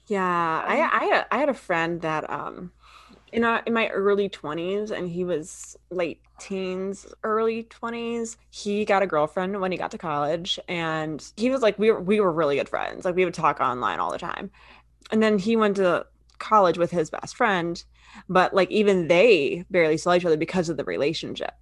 Yeah, I I had, I had a friend that um in a, in my early 20s and he was late teens early 20s he got a girlfriend when he got to college and he was like we were we were really good friends like we would talk online all the time and then he went to college with his best friend but like even they barely saw each other because of the relationship.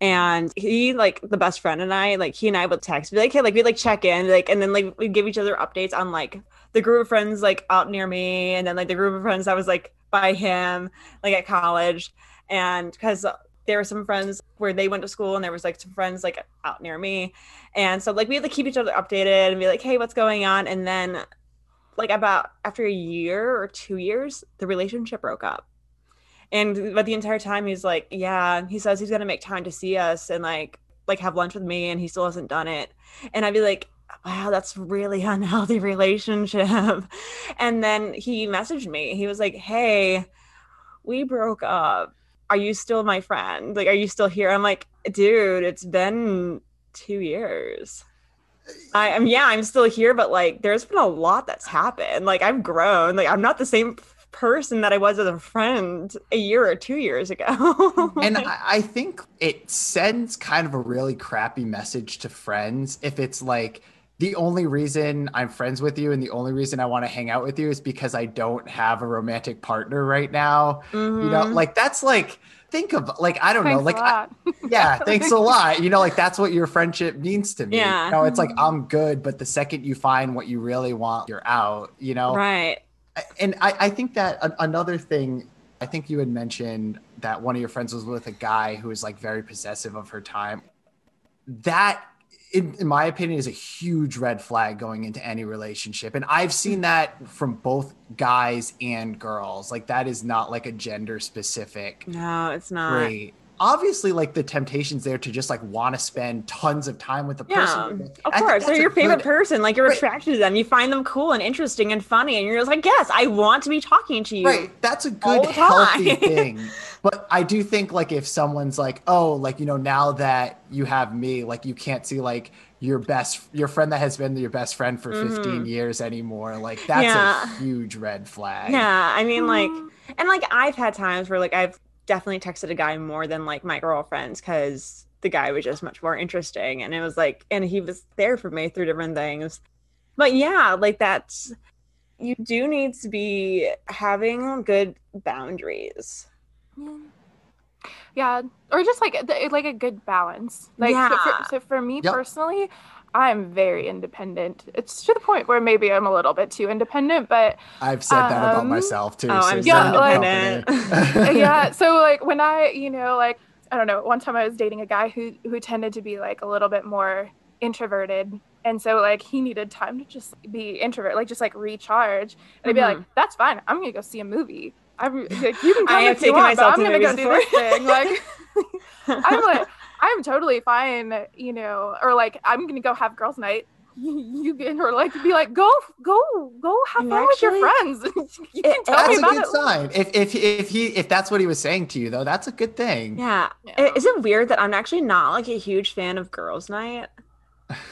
And he like the best friend and I like he and I would text be like hey like we like check in like and then like we give each other updates on like the group of friends like out near me and then like the group of friends that was like by him like at college. And because there were some friends where they went to school and there was like some friends like out near me. And so like we had to keep each other updated and be like hey what's going on? And then like about after a year or two years, the relationship broke up. And but the entire time he's like, yeah, he says he's gonna make time to see us and like like have lunch with me, and he still hasn't done it. And I'd be like, wow, that's really unhealthy relationship. and then he messaged me. He was like, hey, we broke up. are you still my friend? Like, are you still here? I'm like, dude, it's been two years. I am yeah, I'm still here, but like there's been a lot that's happened. Like I've grown. Like I'm not the same person that I was as a friend a year or two years ago. and I, I think it sends kind of a really crappy message to friends if it's like the only reason I'm friends with you and the only reason I want to hang out with you is because I don't have a romantic partner right now. Mhm. You know, like that's like think of like I don't know, like I- yeah, thanks a lot. You know, like that's what your friendship means to me. Yeah. You know, it's like I'm good, but the second you find what you really want, you're out, you know? right. And I, I think that a- another thing, I think you had mentioned that one of your friends was with a guy who was like very possessive of her time. That, in, in my opinion, is a huge red flag going into any relationship. And I've seen hmm. that from both guys and girls. Like, that is not like a gender specific No, it's not. great. Obviously, like the temptation's there to just like want to spend tons of time with the Yeah, person. of I course. They're your favorite good- person. Like you're Right. attracted to them. You find them cool and interesting and funny, and you're just like, yes, I want to be talking to you. Right. That's a good, healthy thing. But I do think like if someone's like, oh, like, you know, now that you have me, like you can't see like your best your friend that has been your best friend for 15 years anymore. Like that's Yeah. a huge red flag. Yeah, I mean, like, Mm. and like I've had times where like I've definitely texted a guy more than like my girlfriends because the guy was just much more interesting, and it was like, and he was there for me through different things. But yeah, like that's you do need to be having good boundaries. Yeah, or just like like a good balance. Like so, for, so for me Yep. personally, I'm very independent. It's to the point where maybe I'm a little bit too independent, but I've said that about Um, myself too. oh, so I'm you're so in the independent. company. yeah. So like when I, you know, like I don't know, one time I was dating a guy who who tended to be like a little bit more introverted. And so like he needed time to just be introvert, like just like recharge. And I'd be like, that's fine. I'm gonna go see a movie. I'm like, you can come I have if you want, but myself I'm gonna go movies do before. this thing. Like I'm like I'm totally fine, you know, or like I'm gonna go have girls' night. You, you can or like be like go go go have And fun with your friends. you can it- tell me That's a about good it. sign. If if if he if that's what he was saying to you though, that's a good thing. Yeah. Yeah. Is it weird that I'm actually not like a huge fan of girls' night?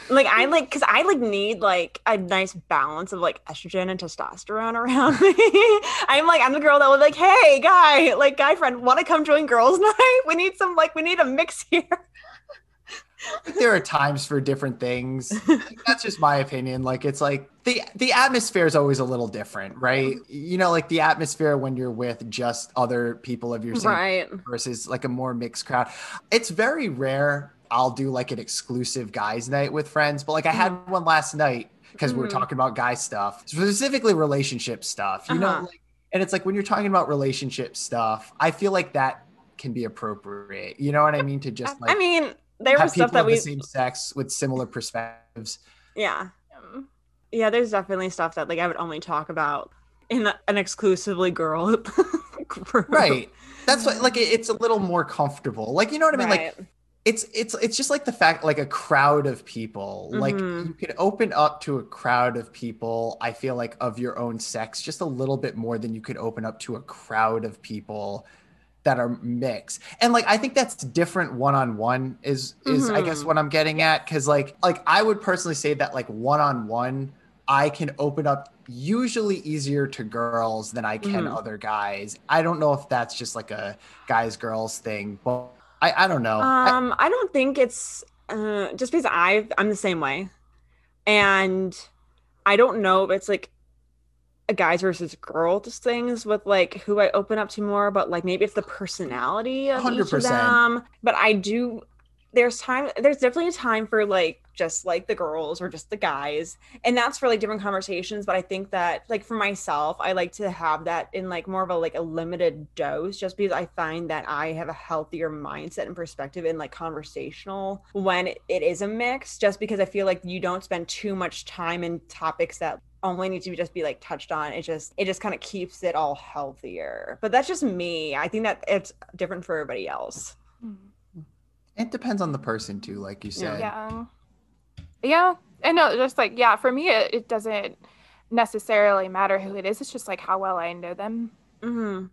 Like I like because I like need like a nice balance of like estrogen and testosterone around me. I'm like I'm the girl that would like, hey guy, like guy friend, want to come join girls' night? We need some like we need a mix here. There are times for different things. That's just my opinion. Like it's like the the atmosphere is always a little different, right? You know, like the atmosphere when you're with just other people of your same Right. versus like a more mixed crowd. It's very rare I'll do like an exclusive guys night with friends, but like I had one last night because we were Mhm. talking about guy stuff, specifically relationship stuff. You Uh-huh. know, like, and it's like when you're talking about relationship stuff, I feel like that can be appropriate. You know what I mean? To just like I mean, there was stuff that we the same sex with similar perspectives. yeah. Yeah, there's definitely stuff that like I would only talk about in a- an exclusively girl group. Right. That's what like it- it's a little more comfortable. Like you know what I mean? Like Right. It's it's it's just like the fact like a crowd of people like Mhm. you can open up to a crowd of people i feel like of your own sex just a little bit more than you could open up to a crowd of people that are mixed and like i think that's different one-on-one is is i guess Mhm. what i'm getting at because like like i would personally say that like one-on-one i can open up usually easier to girls than i can Mhm. other guys i don't know if that's just like a guys girls thing but i, I don't know I- Um, I don't think it's uh, just because I I'm the same way, and I don't know if it's like a guys versus girls things with like who I open up to more, but like maybe it's the personality of each of them. But I do. There's time. There's definitely a time for like just like the girls or just the guys, and that's for like different conversations. But I think that like for myself, I like to have that in like more of a like a limited dose, just because I find that I have a healthier mindset and perspective in like conversational when it, is a mix. Just because I feel like you don't spend too much time in topics that only need to be just be like touched on it just it just kind of keeps it all healthier but that's just me i think that it's different for everybody else mm-hmm. It depends on the person too, like you said. Yeah. Yeah. And no, just like, yeah, for me, it, it doesn't necessarily matter who it is. It's just like how well I know them. mm-hmm.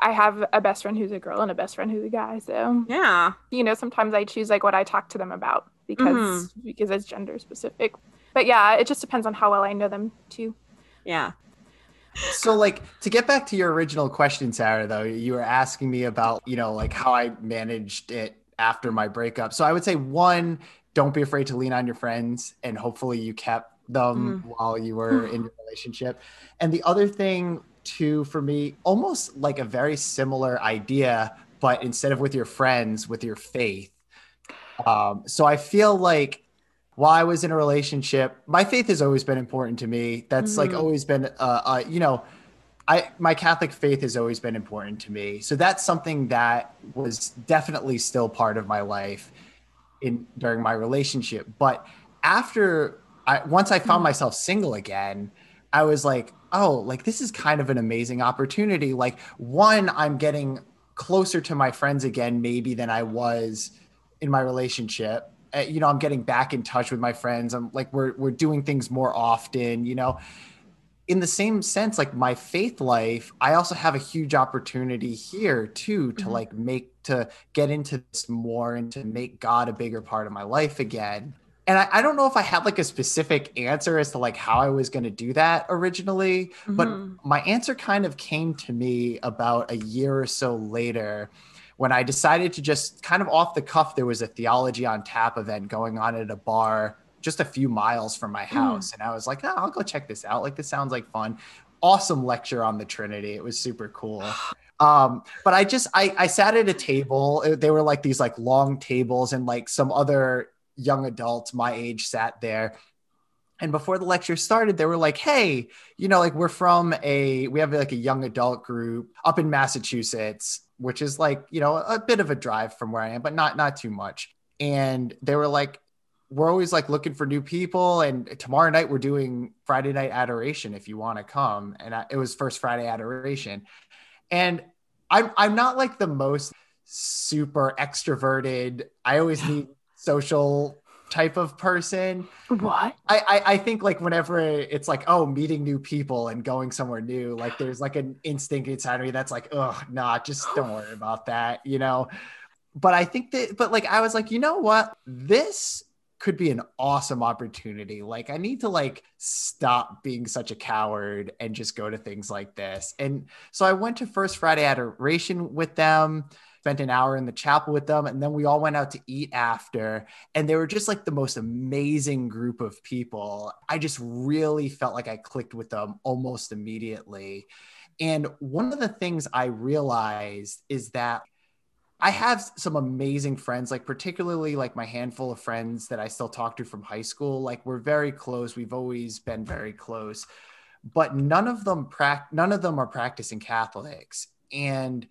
I have a best friend who's a girl and a best friend who's a guy. So Yeah. you know, sometimes I choose like what I talk to them about because Mm-hmm. because it's gender specific. But yeah, it just depends on how well I know them too. Yeah. So, like, to get back to your original question, Sarah, though, you were asking me about, you know, like how I managed it after my breakup. So, I would say one, don't be afraid to lean on your friends, and hopefully you kept them while you were in your relationship. And the other thing, too, for me, almost like a very similar idea, but instead of with your friends, with your faith. Um, so, I feel like while I was in a relationship, my faith has always been important to me. That's like Mhm. always been, uh, uh, you know, I my Catholic faith has always been important to me. So that's something that was definitely still part of my life in during my relationship. But after I once I found myself single again, I was like, oh, like this is kind of an amazing opportunity. Like one, I'm getting closer to my friends again, maybe than I was in my relationship. Uh, you know, I'm getting back in touch with my friends. I'm like, we're we're doing things more often. You know, in the same sense, like my faith life, I also have a huge opportunity here too to Mhm. like make to get into this more and to make God a bigger part of my life again. And I, I don't know if I had like a specific answer as to like how I was going to do that originally, but Mhm. my answer kind of came to me about a year or so later when I decided to just kind of off the cuff, there was a theology on tap event going on at a bar just a few miles from my house. And I was like, oh, I'll go check this out. Like, this sounds like fun. Awesome lecture on the Trinity. It was super cool. Um, but I just, I, I sat at a table. Uh, They were like these like long tables and like some other young adults my age sat there. And before the lecture started, they were like, hey, you know, like we're from a, we have like a young adult group up in Massachusetts, which is like, you know, a bit of a drive from where I am, but not, not too much. And they were like, we're always like looking for new people. And tomorrow night we're doing Friday night adoration if you want to come. And I, it was first Friday adoration. And I'm, I'm not like the most super extroverted. I always need social type of person. What? I, I I think like whenever it's like oh meeting new people and going somewhere new like there's like an instinct inside of me that's like oh nah just don't worry about that you know but I think that but like I was like you know what this could be an awesome opportunity like I need to like stop being such a coward and just go to things like this and so I went to First Friday Adoration with them spent an hour in the chapel with them and then we all went out to eat after and they were just like the most amazing group of people. I just really felt like I clicked with them almost immediately. And one of the things I realized is that I have some amazing friends, like particularly like my handful of friends that I still talk to from high school. Like we're very close. We've always been very close, but none of them prac- none of them are practicing Catholics. And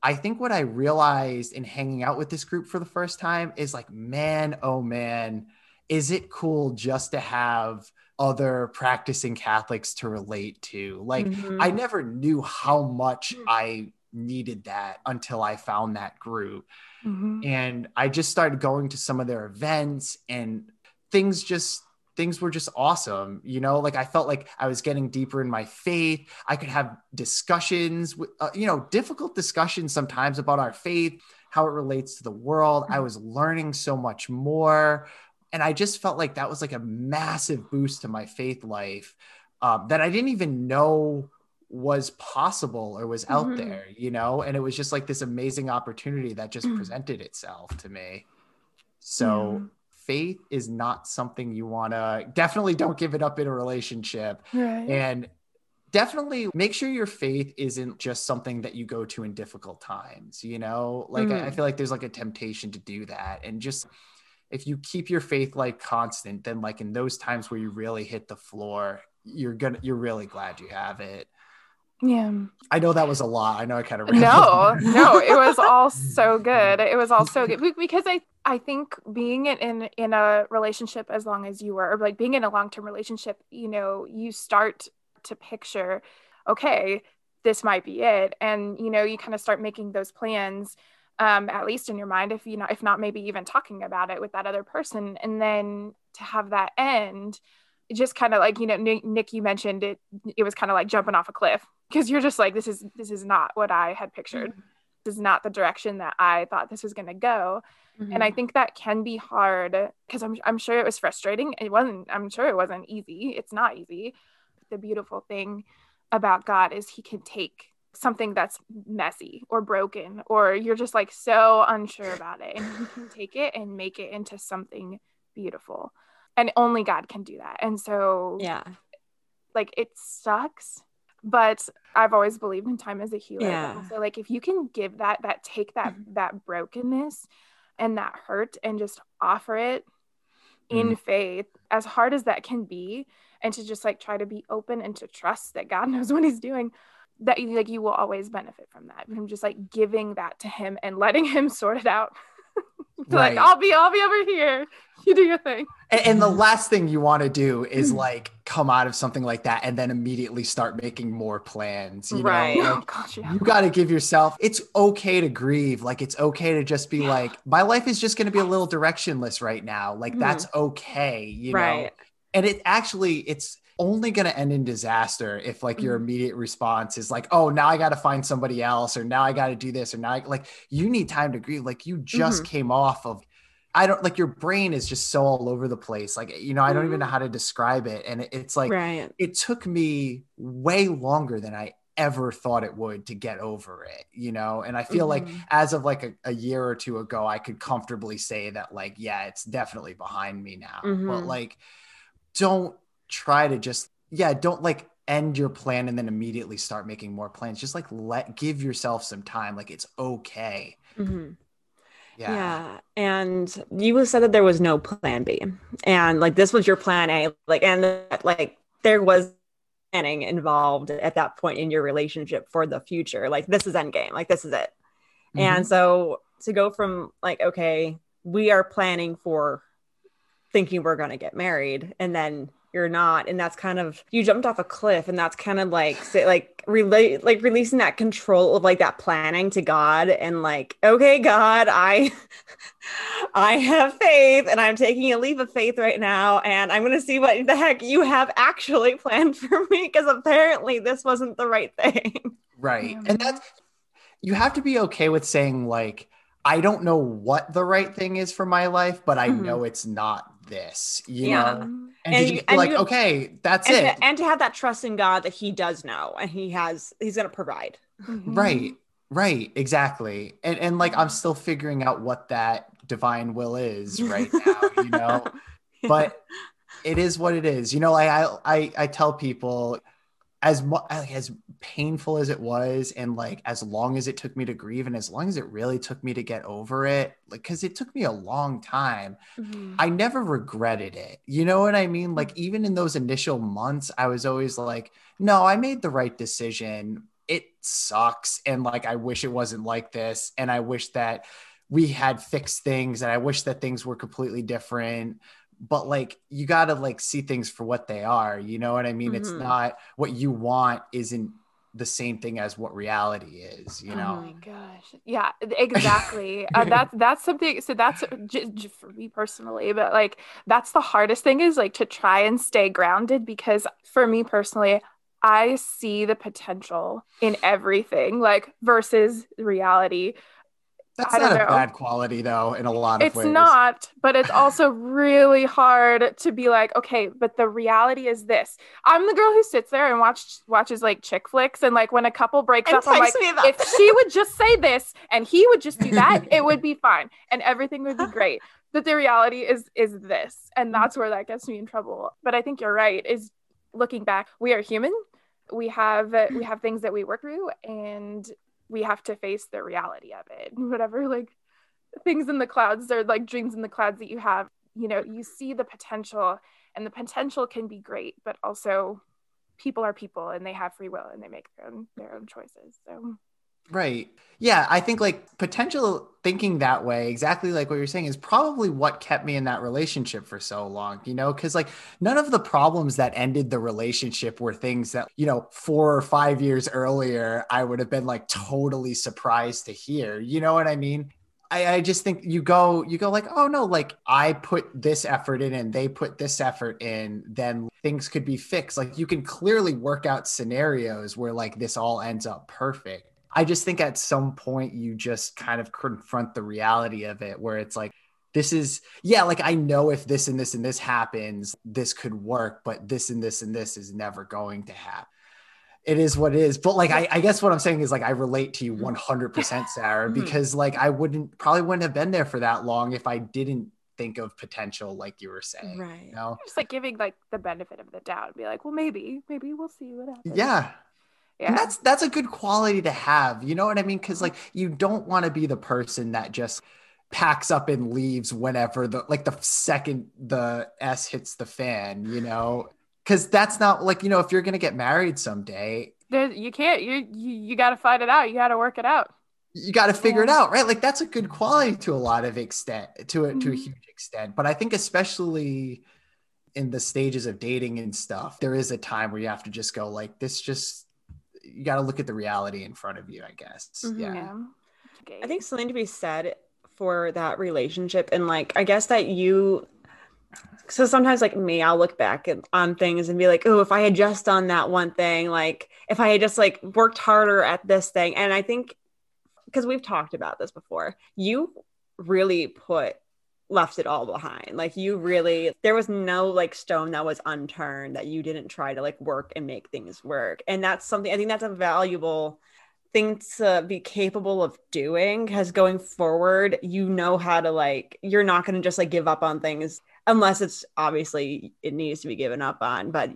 I think what I realized in hanging out with this group for the first time is like, man, oh man, is it cool just to have other practicing Catholics to relate to? Like, Mhm. I never knew how much I needed that until I found that group. Mhm. And I just started going to some of their events and things just things were just awesome you know like i felt like i was getting deeper in my faith i could have discussions with uh, you know difficult discussions sometimes about our faith how it relates to the world i was learning so much more and i just felt like that was like a massive boost to my faith life um, that i didn't even know was possible or was out Mhm. there you know and it was just like this amazing opportunity that just Mm. presented itself to me so faith is not something you want to definitely don't give it up in a relationship Right. and definitely make sure your faith isn't just something that you go to in difficult times you know like I, I Mm. feel like there's like a temptation to do that and just if you keep your faith like constant then like in those times where you really hit the floor you're gonna you're really glad you have it yeah. i know that was a lot. I know i kind of no no it was all so good. It was all so good. Because i i think being in in, in a relationship as long as you were or like being in a long-term relationship you know you start to picture okay this might be it. And you know you kind of start making those plans um, at least in your mind if you know if not maybe even talking about it with that other person. And then to have that end just kind of like you know nick you mentioned it it was kind of like jumping off a cliff because you're just like this is this is not what I had pictured. Mm-hmm. This is not the direction that I thought this was going to go. Mm-hmm. And I mm-hmm. think that can be hard because I'm I'm sure it was frustrating. It wasn't I'm sure it wasn't easy. It's not easy. The beautiful thing about God is he can take something that's messy or broken or you're just like so unsure about it and he can take it and make it into something beautiful. And only God can do that. And so yeah. Like it sucks but I've always believed in time as a healer. Yeah. So like if you can give that that take that that brokenness and that hurt and just offer it in mm. faith, as hard as that can be, and to just like try to be open and to trust that God knows what he's doing, that you like you will always benefit from that. From just like giving that to him and letting him sort it out. right. like I'll be I'll be over here. You do your thing. And, and the last thing you want to do is like come out of something like that and then immediately start making more plans. You right. Know? Like, oh, gosh, yeah. You got to give yourself. It's okay to grieve. Like it's okay to just be yeah. like, my life is just going to be a little directionless right now. Like mm. that's okay. You right. know. And it actually it's only going to end in disaster if like your mm-hmm. immediate response is like oh now i got to find somebody else or now i got to do this or now I, like you need time to grieve like you just mm-hmm. came off of I don't like your brain is just so all over the place. Like, you know, I don't even know mm-hmm. how to describe it. And it's like, right. it took me way longer than I ever thought it would to get over it, you know? And I feel mm-hmm. like as of like a, a, year or two ago, I could comfortably say that, like, yeah, it's definitely behind me now. Mm-hmm. But like, don't try to just, yeah, don't like end your plan and then immediately start making more plans. Just like let give yourself some time. Like, it's okay. Mm-hmm. Yeah. yeah. And you said that there was no plan B. And like this was your plan A. Like, and like there was planning involved at that point in your relationship for the future. Like, this is endgame. Like, this is it. Mm-hmm. And so to go from like, okay, we are planning for thinking we're going to get married. And then you're not and that's kind of you jumped off a cliff and that's kind of like say, like relate like releasing that control of like that planning to god and like okay god i i have faith and i'm taking a leap of faith right now and i'm going to see what the heck you have actually planned for me because apparently this wasn't the right thing right and that's you have to be okay with saying like i don't know what the right thing is for my life but i mm-hmm. know it's not this you yeah. know and, and you, and like, you, okay, that's and it. To, and to have that trust in God that He does know and He has, He's going to provide. Mm-hmm. Right, right, exactly. And and like I'm still figuring out what that divine will is right now, you know. yeah. But it is what it is. You know, like I I I tell people as much as painful as it was and like as long as it took me to grieve and as long as it really took me to get over it like because it took me a long time mm-hmm. i never regretted it. You know what i mean? Like even in those initial months i was always like no i made the right decision. It sucks and like i wish it wasn't like this and i wish that we had fixed things and i wish that things were completely different but like you got to like see things for what they are you know what i mean? Mm-hmm. it's not what you want isn't the same thing as what reality is you know? oh my gosh. Yeah exactly. Uh, that's that's something so that's just, just for me personally but like that's the hardest thing is like to try and stay grounded because for me personally i see the potential in everything like versus reality that's not a bad quality though in a lot of it's ways. It's not, but it's also really hard to be like, okay, but the reality is this. I'm the girl who sits there and watch watches like chick flicks and like when a couple breaks and up, I'm like, if she would just say this and he would just do that, it would be fine and everything would be great. But the reality is is this. And that's where that gets me in trouble. But I think you're right, is looking back, we are human. We have uh, we have things that we work through and we have to face the reality of it. Whatever like things in the clouds or like dreams in the clouds that you have you know you see the potential and the potential can be great but also people are people and they have free will and they make their own their own choices. So Right. Yeah. I think like potential thinking that way, exactly like what you're saying, is probably what kept me in that relationship for so long, you know, because like none of the problems that ended the relationship were things that, you know, four or five years earlier, I would have been like totally surprised to hear. You know what I mean? I, I just think you go you go like oh no like i put this effort in and they put this effort in then things could be fixed like you can clearly work out scenarios where like this all ends up perfect i just think at some point you just kind of confront the reality of it where it's like this is yeah like i know if this and this and this happens this could work but this and this and this is never going to happen it is what it is. But like, I, I, guess what I'm saying is like, I relate to you 100%, mm-hmm. Sarah, mm-hmm. because like, I wouldn't probably wouldn't have been there for that long if I didn't think of potential, like you were saying. Right. You know? Just like giving like the benefit of the doubt, and be like, well, maybe, maybe we'll see what happens. Yeah. Yeah. And that's that's a good quality to have. You know what I mean? Because like you don't want to be the person that just packs up and leaves whenever the like the second the S hits the fan, you know because that's not like you know if you're gonna get married someday there, you can't you you, you got to fight it out you got to work it out you got to figure yeah. it out right like that's a good quality to a lot of extent to a, mm-hmm. to a mm-hmm. huge extent but i think especially in the stages of dating and stuff there is a time where you have to just go like this just you got to look at the reality in front of you i guess mm-hmm. yeah okay. i think something to be said for that relationship and like i guess that you so sometimes like me i'll look back at, on things and be like oh if i had just done that one thing like if i had just like worked harder at this thing and i think because we've talked about this before you really put left it all behind like you really there was no like stone that was unturned that you didn't try to like work and make things work and that's something i think that's a valuable thing to be capable of doing because going forward you know how to like you're not going to just like give up on things unless it's obviously it needs to be given up on. But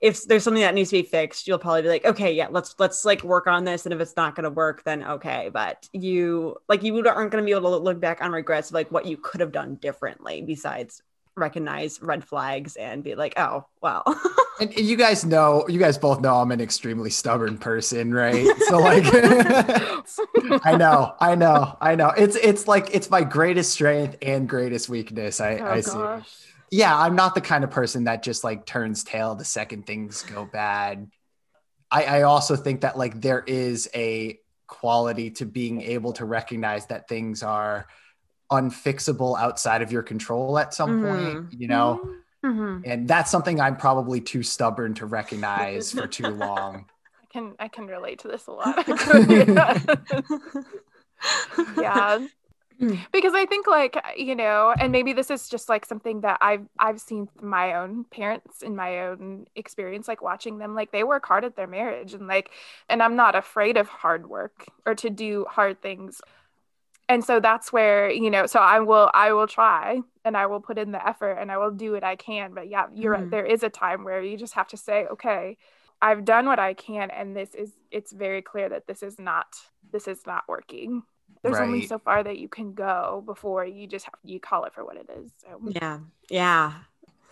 if there's something that needs to be fixed, you'll probably be like, okay, yeah, let's let's like work on this. And if it's not going to work, then okay. But you like you aren't going to be able to look back on regrets of like what you could have done differently besides recognize red flags and be like, oh, well. and you guys know, you guys both know I'm an extremely stubborn person, right? So like I know, I know, I know. It's it's like it's my greatest strength and greatest weakness. I, oh, I see. Yeah, I'm not the kind of person that just like turns tail the second things go bad. I, I also think that like there is a quality to being able to recognize that things are unfixable outside of your control at some mm-hmm. point, you know? Mm-hmm. And that's something I'm probably too stubborn to recognize for too long. I can I can relate to this a lot. yeah. Because I think like, you know, and maybe this is just like something that I've I've seen my own parents in my own experience like watching them like they work hard at their marriage and like and I'm not afraid of hard work or to do hard things. And so that's where you know so i will i will try and i will put in the effort and i will do what i can but yeah you're mm-hmm. right there is a time where you just have to say okay i've done what i can and this is it's very clear that this is not this is not working there's right. only so far that you can go before you just have you call it for what it is so yeah yeah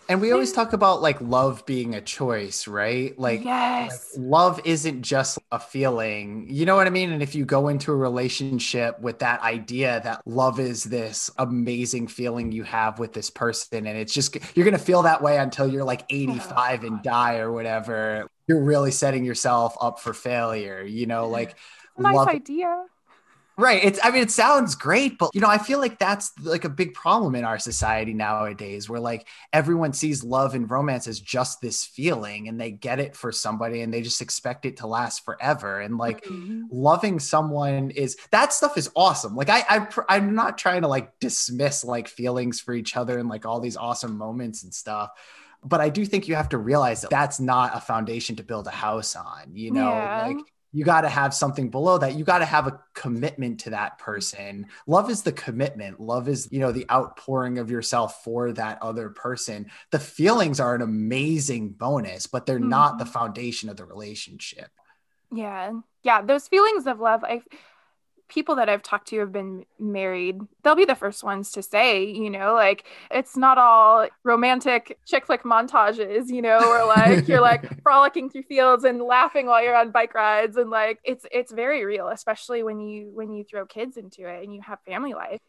and we always talk about like love being a choice, right? Like, yes. like, love isn't just a feeling. You know what I mean? And if you go into a relationship with that idea that love is this amazing feeling you have with this person, and it's just, you're going to feel that way until you're like 85 oh, and die or whatever, you're really setting yourself up for failure. You know, like, nice love- idea Right. It's I mean it sounds great, but you know, I feel like that's like a big problem in our society nowadays where like everyone sees love and romance as just this feeling and they get it for somebody and they just expect it to last forever and like mm-hmm. loving someone is that stuff is awesome. Like I, I I'm not trying to like dismiss like feelings for each other and like all these awesome moments and stuff but I do think you have to realize that that's not a foundation to build a house on, you know, yeah. like you got to have something below that. You got to have a commitment to that person. Love is the commitment. Love is you know the outpouring of yourself for that other person. The feelings are an amazing bonus but they're mm-hmm. not the mm-hmm. foundation of the relationship. Yeah. Yeah those feelings of love i people that I've talked to have been married, they'll be the first ones to say, you know, like it's not all romantic chick flick montages, you know, or like you're like frolicking through fields and laughing while you're on bike rides and like it's it's very real, especially when you when you throw kids into it and you have family life.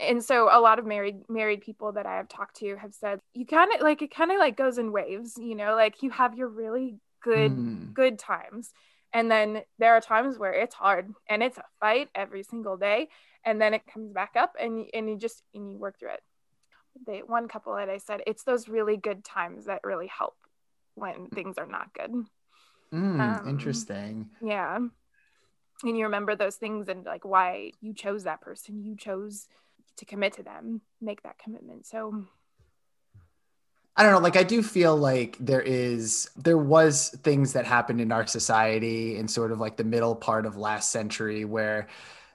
And so a lot of married married people that I have talked to have said you kind of like it kind of like goes in waves, you know, like you have your really good mm. good times And then there are times where it's hard and it's a fight every single day. And then it comes back up and, and you just and you work through it. They one couple that I said, it's those really good times that really help when things are not good. Mm, Um, interesting. Yeah. And you remember those things and like why you chose that person. You chose to commit to them, make that commitment. So I don't know. Like I do feel like there is there was things that happened in our society in sort of like the middle part of last century where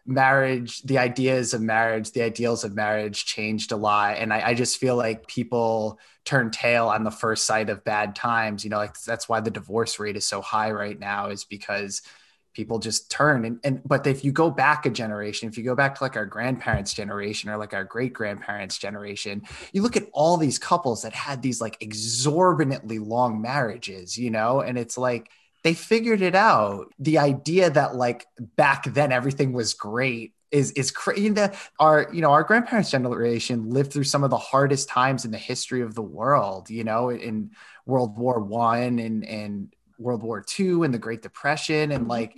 marriage, the ideas of marriage, the ideals of marriage changed a lot. And I, I just feel like people turn tail on the first sight of bad times. You know, like that's why the divorce rate is so high right now, is because people just turn and, and but if you go back a generation if you go back to like our grandparents generation or like our great grandparents generation you look at all these couples that had these like exorbitantly long marriages you know and it's like they figured it out. The idea that like back then everything was great is is crazy our you know our grandparents generation lived through some of the hardest times in the history of the world you know in world war one and and World War II and the Great Depression and mm-hmm. like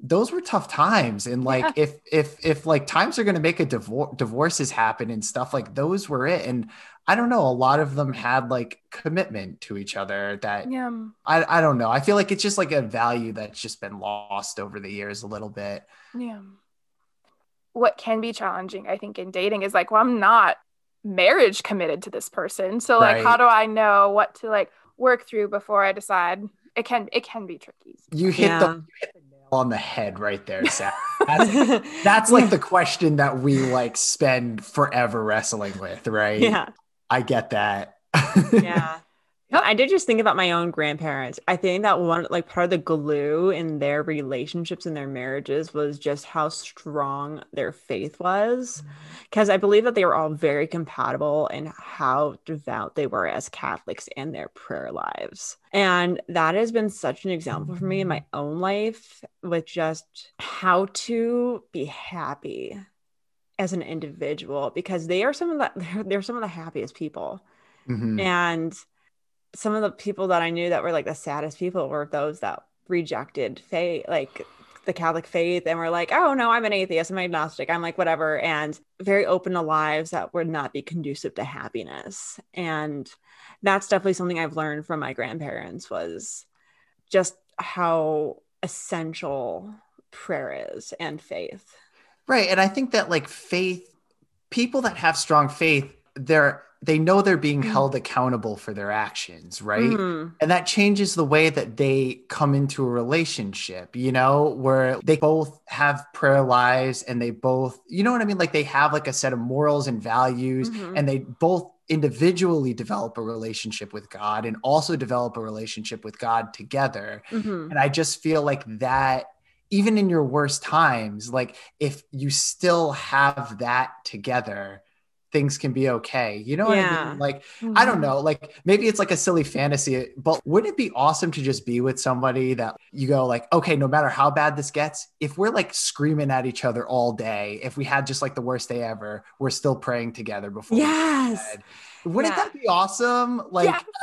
those were tough times and like Yeah. if if if like times are going to make a divorce divorces happen and stuff like those were it and I don't know a lot of them had like commitment to each other that yeah. I I don't know I feel like it's just like a value that's just been lost over the years a little bit Yeah. What can be challenging, I think, in dating is like, well, I'm not marriage committed to this person. So like Right. how do I know what to like work through before I decide? It can it can be tricky. you hit Yeah. the you hit the nail on the head right there Sam that's, that's like the question that we like spend forever wrestling with right yeah. I get that yeah. Yep. I did just think about my own grandparents. I think that one, like, part of the glue in their relationships and their marriages was just how strong their faith was. Because I believe that they were all very compatible in how devout they were as Catholics and their prayer lives. And that has been such an example for me in my own life with just how to be happy as an individual because they are some of the they're, they're some of the happiest people Mhm. and some of the people that I knew that were like the saddest people were those that rejected faith, like the Catholic faith, and were like, "Oh no, I'm an atheist, I'm agnostic, I'm like whatever," and very open to lives that would not be conducive to happiness. And that's definitely something I've learned from my grandparents was just how essential prayer is and faith. Right. And I think that like faith, people that have strong faith, they're they know they're being Mm. held accountable for their actions, right? Mhm. And that changes the way that they come into a relationship, you know, where they both have prayer lives and they both, you know what I mean? Like they have like a set of morals and values Mhm. and they both individually develop a relationship with God and also develop a relationship with God together. Mhm. And I just feel like that, even in your worst times, like if you still have that together, things can be okay. You know what I mean? Like, I Mm-hmm. don't know, like maybe it's like a silly fantasy, but wouldn't it be awesome to just be with somebody that you go like, okay, no matter how bad this gets, if we're like screaming at each other all day, if we had just like the worst day ever, we're still praying together before Yes. Wouldn't Yeah. that be awesome? Like,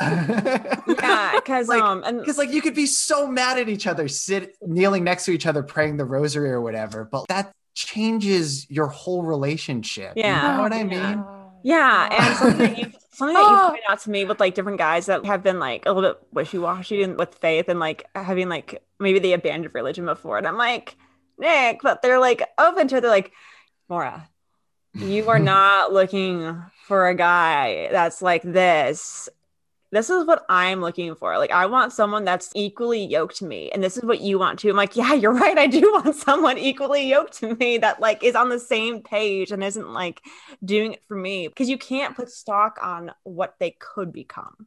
Yeah, because Like, um and because like you could be so mad at each other, sit kneeling next to each other, praying the rosary or whatever, but that changes your whole relationship. Yeah. You know what I Yeah. mean? Yeah, oh. and something that you something that you Oh. pointed out to me with like different guys that have been like a little bit wishy washy and with faith and like having like maybe they abandoned religion before, and I'm like Nick, but they're like open to it. They're like Mora, you are not looking for a guy that's like this. This is what I'm looking for. Like, I want someone that's equally yoked to me. And this is what you want too. I'm like, yeah, you're right. I do want someone equally yoked to me that like is on the same page and isn't like doing it for me. Because you can't put stock on what they could become.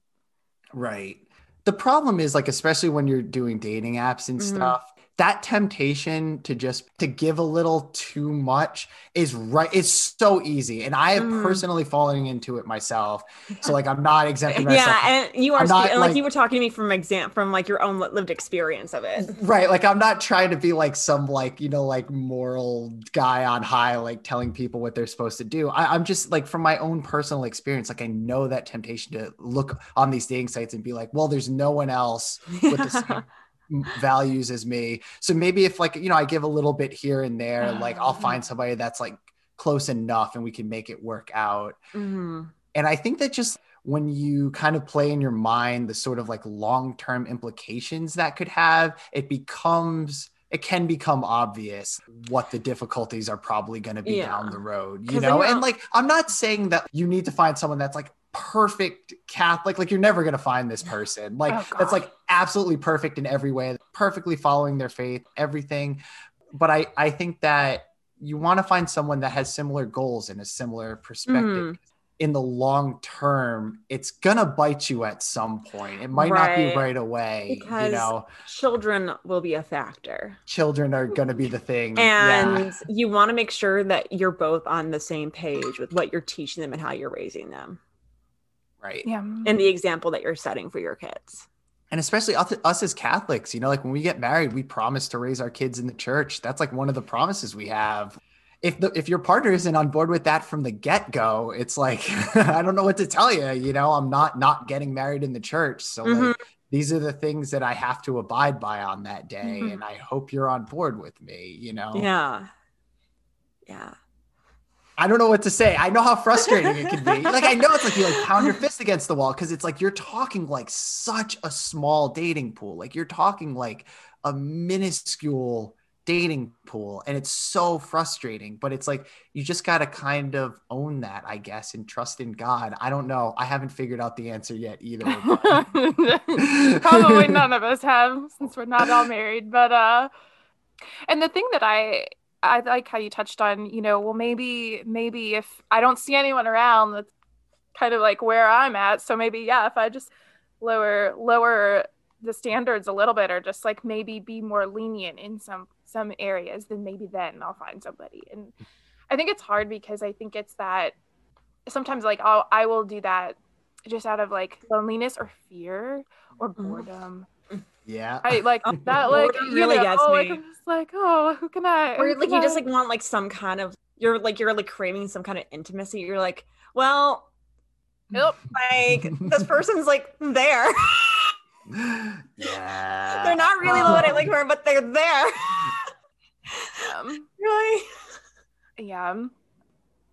Right. The problem is like, especially when you're doing dating apps and Mhm. stuff, that temptation to just to give a little too much is right. It's so easy. And I have Mhm. personally fallen into it myself. So like I'm not exempting myself. Yeah, and you are not, and, like, like- you were talking to me from exam from like your own lived experience of it. Right. Like I'm not trying to be like some like, you know, like moral guy on high, like telling people what they're supposed to do. I, I'm just like from my own personal experience, like I know that temptation to look on these dating sites and be like, well, there's no one else with the same values as me. So maybe if like, you know, I give a little bit here and there, like I'll find somebody that's like close enough and we can make it work out. Mhm. And I think that just when you kind of play in your mind the sort of like long term implications that could have, it becomes, it can become obvious what the difficulties are probably going to be Yeah. down the road, you then know? And like, I'm not saying that you need to find someone that's like perfect Catholic, like, you're never going to find this person, like, Oh, that's like absolutely perfect in every way, perfectly following their faith, everything. But I, I think that you want to find someone that has similar goals and a similar perspective. Mhm. In the long term, it's gonna bite you at some point. It might not be Right. right away. Because- you know, Children will be a factor. children are gonna be the thing. Yeah. And you want to make sure that you're both on the same page with what you're teaching them and how you're raising them right. Yeah. and the example that you're setting for your kids. and especially us, us as Catholics, you know, like when we get married, we promise to raise our kids in the church. That's like one of the promises we have. If the if your partner isn't on board with that from the get go, it's like I don't know what to tell you. You know, I'm not not getting married in the church, so Mhm. like these are the things that I have to abide by on that day, Mhm. and I hope you're on board with me. You know, Yeah. Yeah. I don't know what to say. I know how frustrating it can be. Like I know it's like you like pound your fist against the wall because it's like you're talking like such a small dating pool. Like you're talking like a minuscule dating pool and it's so frustrating but it's like you just got to kind of own that i guess and trust in god i don't know i haven't figured out the answer yet either Probably none of us have since we're not all married. But uh and the thing that I I like how you touched on, you know, well maybe maybe if I don't see anyone around that's kind of like where I'm at. So maybe yeah, if I just lower lower the standards a little bit or just like maybe be more lenient in some some areas, then maybe then I'll find somebody. And I think it's hard because I think it's that sometimes like I'll I will do that just out of like loneliness or fear or Mhm. boredom. Yeah I like that like Boredom you really know, gets like me. I'm just like, oh, who can I Or like can you just like want like some kind of you're like you're like craving some kind of intimacy. You're like, well, Nope. like this person's like there. yeah they're not really Oh. what I like her, but they're there. um, really? yeah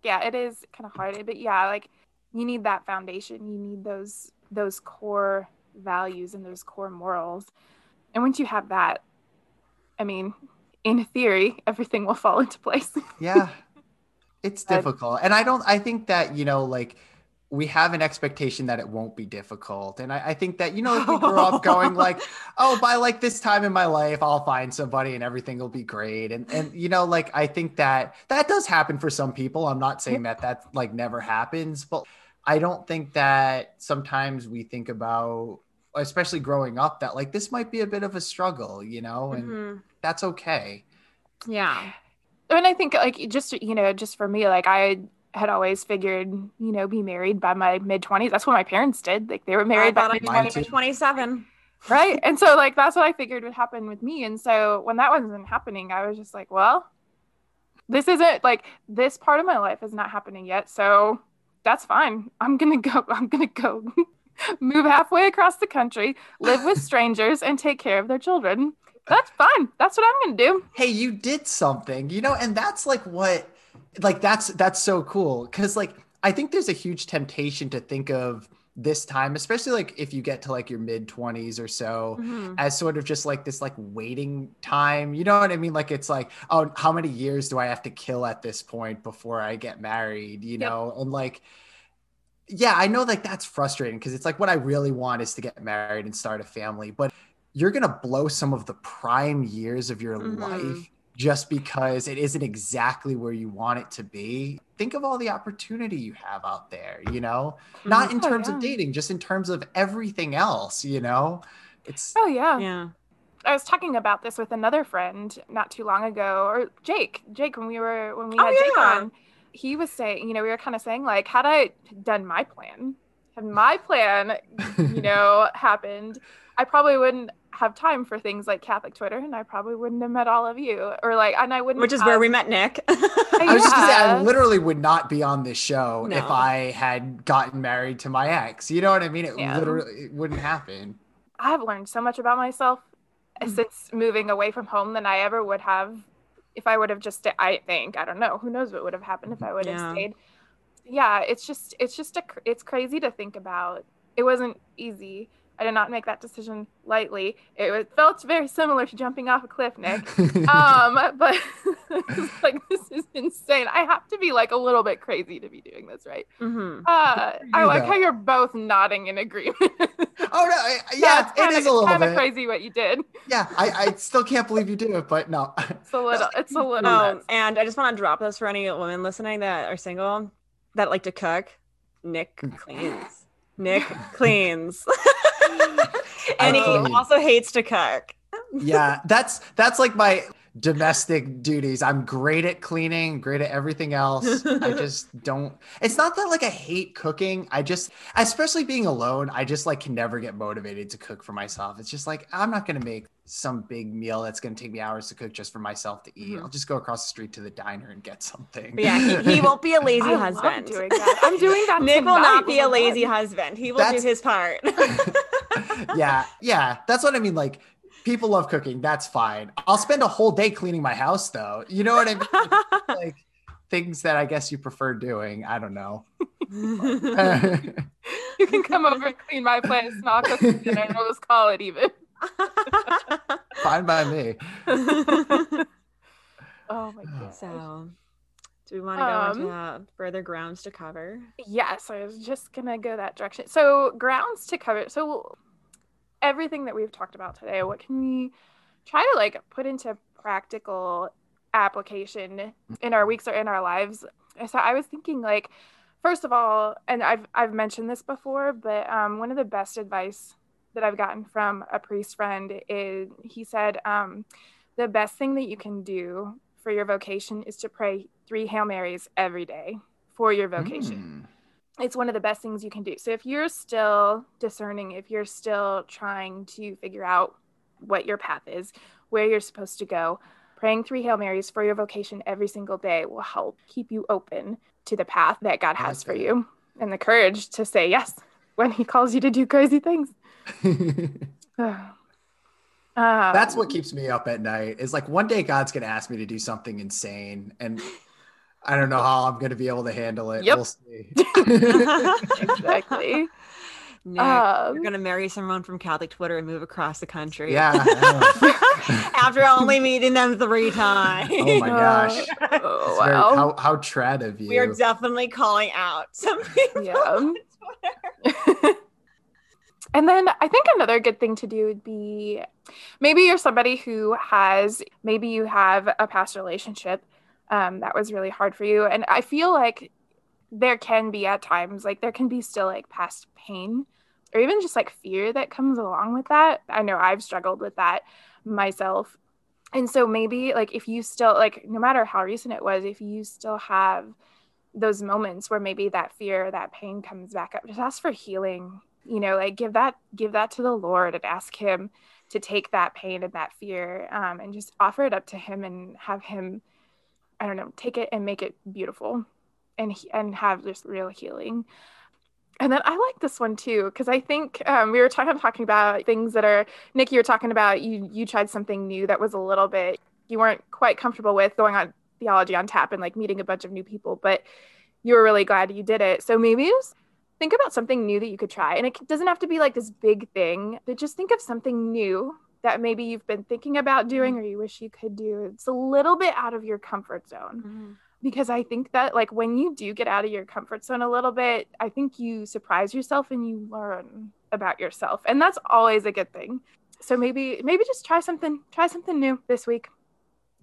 yeah it is kind of hard but yeah like you need that foundation you need those those core values and those core morals. And once you have that i mean in theory everything will fall into place. Yeah. It's difficult. And i don't i think that you know like we have an expectation that it won't be difficult. And i, I think that you know if we grew up going like oh by like this time in my life i'll find somebody and everything will be great. And and you know like i think that that does happen for some people. I'm not saying that that like never happens. But i don't think that sometimes we think about especially growing up that like this might be a bit of a struggle you know and Mhm. that's okay Yeah. and i think like just you know just for me like i had always figured you know be married by my mid 20s that's what my parents did like they were married by thought I mid Mine was too. 27. right and so like that's what i figured would happen with me and so when that wasn't happening i was just like well this isn't like this part of my life is not happening yet so that's fine i'm gonna go i'm gonna go move halfway across the country live with strangers and take care of their children. That's fine that's what i'm gonna do. Hey you did something you know and that's like what like that's that's so cool. Because like i think there's a huge temptation to think of this time especially like if you get to like your mid 20s or so Mhm. as sort of just like this like waiting time. You know what i mean? Like it's like oh how many years do i have to kill at this point before i get married you Yep. know? And like yeah i know like that's frustrating because it's like what i really want is to get married and start a family but you're gonna blow some of the prime years of your Mhm. life just because it isn't exactly where you want it to be think of all the opportunity you have out there you know not in Oh, terms yeah. of dating just in terms of everything else you know it's oh yeah Yeah. I was talking about this with another friend not too long ago, or Jake. Jake, when we were when we Oh, had Jake on, he was saying, you know, we were kind of saying like, had I done my plan, had my plan, you know, happened, I probably wouldn't have time for things like Catholic Twitter, and I probably wouldn't have met all of you, or like, and I wouldn't. Which is have- where we met Nick. I was just gonna say I literally would not be on this show if I had gotten married to my ex. You know what I mean? It Yeah. literally it wouldn't happen. I've learned so much about myself Mm. since moving away from home than I ever would have if I would have just I think I don't know who knows what would have happened if I would have Yeah. stayed. Yeah, it's just it's just a it's crazy to think about. It wasn't easy. I did not make that decision lightly. It was, felt very similar to jumping off a cliff, Nick. um, but like this is insane. I have to be like a little bit crazy to be doing this, right? Mhm. Uh, I like know. how you're both nodding in agreement. oh no, I- yeah, it's kinda, it is a little kind bit. of crazy what you did. Yeah, I, I still can't believe you did it, but no. It's a little. It's a little. Oh, nuts. and I just want to drop this for any women listening that are single that like to cook. Nick cleans. Nick cleans. and he also hates to cook. yeah, that's that's like my domestic duties. I'm great at cleaning, great at everything else. I just don't. It's not that like I hate cooking. I just, especially being alone, I just like can never get motivated to cook for myself. It's just like I'm not gonna make some big meal that's gonna take me hours to cook just for myself to eat. Mhm. I'll just go across the street to the diner and get something. But yeah, he, he won't be a lazy I love husband. doing that. I'm doing that. Nick will not be a lazy done. husband. He will That's- do his part. yeah, yeah, that's what I mean. Like, people love cooking. That's fine. I'll spend a whole day cleaning my house, though. You know what I mean? like things that I guess you prefer doing. I don't know. You can come over and clean my place, and I'll cook dinner. and We'll just call it even. Fine by me. Oh my god. so, do we want to go Um, into uh, further grounds to cover? Yes, I was just gonna go that direction. So grounds to cover. So everything that we've talked about today, what can we try to like put into practical application in our weeks or in our lives? So I was thinking like, first of all, and I've I've mentioned this before, but um, one of the best advice that I've gotten from a priest friend is he said um, the best thing that you can do for your vocation is to pray three Hail Marys every day for your vocation Mm. it's one of the best things you can do. So if you're still discerning, if you're still trying to figure out what your path is, where you're supposed to go, praying three Hail Marys for your vocation every single day will help keep you open to the path that God has like for that. you and the courage to say yes when he calls you to do crazy things. Um, That's what keeps me up at night. Is like one day God's gonna ask me to do something insane, and I don't know how I'm gonna be able to handle it. Yep. We'll see. exactly. Nick, Um, you're gonna marry someone from Catholic Twitter and move across the country. yeah. After only meeting them three times. Oh my gosh. Oh, It's very- wow. how how trad of you. We are definitely calling out some people Yeah. And then I think another good thing to do would be maybe you're somebody who has, maybe you have a past relationship um, that was really hard for you. And I feel like there can be at times, like, there can be still like past pain or even just like fear that comes along with that. I know I've struggled with that myself. And so maybe like if you still, like, no matter how recent it was, if you still have those moments where maybe that fear that pain comes back up just ask for healing you know like give that give that to the lord and ask him to take that pain and that fear um, and just offer it up to him and have him i don't know take it and make it beautiful and and have just real healing. And then i like this one too because i think um, we were talking talking about things that are nick you were talking about you you tried something new that was a little bit you weren't quite comfortable with going on theology on tap and like meeting a bunch of new people but you were really glad you did it. So maybe just think about something new that you could try and it doesn't have to be like this big thing but just think of something new that maybe you've been thinking about mm-hmm. doing or you wish you could do. It's a little bit out of your comfort zone mm-hmm. because i think that like when you do get out of your comfort zone a little bit i think you surprise yourself and you learn about yourself and that's always a good thing. So maybe maybe just try something try something new this week.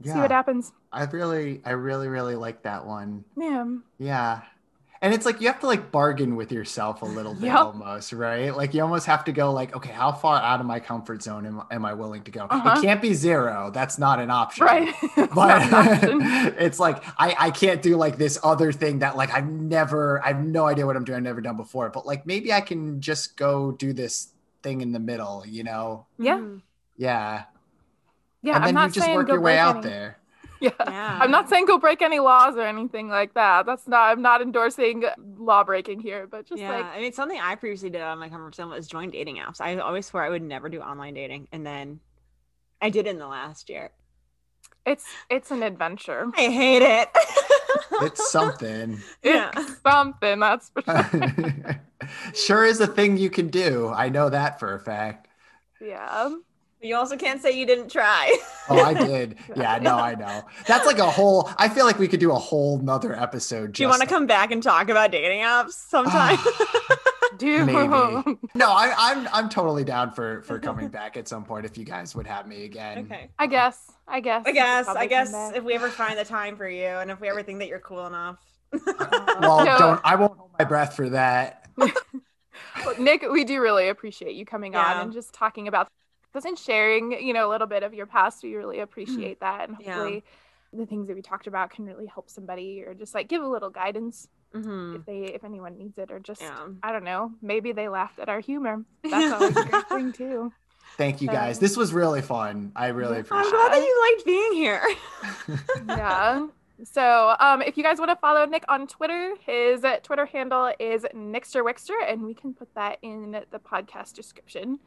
See what happens. I really, I really, really like that one. yeah. Yeah. And it's like you have to like bargain with yourself a little bit Yep. almost, right? Like you almost have to go like, okay, how far out of my comfort zone am, am I willing to go? Uh-huh. It can't be zero. That's not an option. right not But an option. it's like I, I can't do like this other thing that like I've never I have no idea what I'm doing, I've never done before. But like maybe I can just go do this thing in the middle, you know? Yeah. Mhm. Yeah. yeah and i'm then not you just work your way out any- there. Yeah Yeah. I'm not saying go break any laws or anything like that. That's not. I'm not endorsing law breaking here, but just yeah, like I mean, something I previously did out of my comfort zone was join dating apps. I always swore I would never do online dating, and then I did in the last year. It's it's an adventure. I hate it. It's something. yeah. It's something that's for sure. sure is a thing you can do. I know that for a fact. yeah. You also can't say you didn't try. Oh, I did. Yeah, no, I know. That's like a whole. I feel like we could do a whole nother episode. Do you want to come back and talk about dating apps sometime? Ah, do Maybe. No, I, I'm I'm totally down for for coming back at some point if you guys would have me again. okay. I guess. I guess. I guess. I guess if we ever find the time for you, and if we ever think that you're cool enough. Uh, well, No. don't. I won't hold my breath for that. Well, Nick, we do really appreciate you coming Yeah. on and just talking about this and sharing, you know, a little bit of your past. We really appreciate that. And Yeah. hopefully the things that we talked about can really help somebody or just like give a little guidance Mhm. if they if anyone needs it or just Yeah. I don't know, maybe they laughed at our humor. That's always a great thing too. Thank you guys. Um, This was really fun. I really yeah. appreciate I'm glad that you liked being here. yeah. So, um, if you guys want to follow Nick on Twitter, his Twitter handle is NixterWixter, and we can put that in the podcast description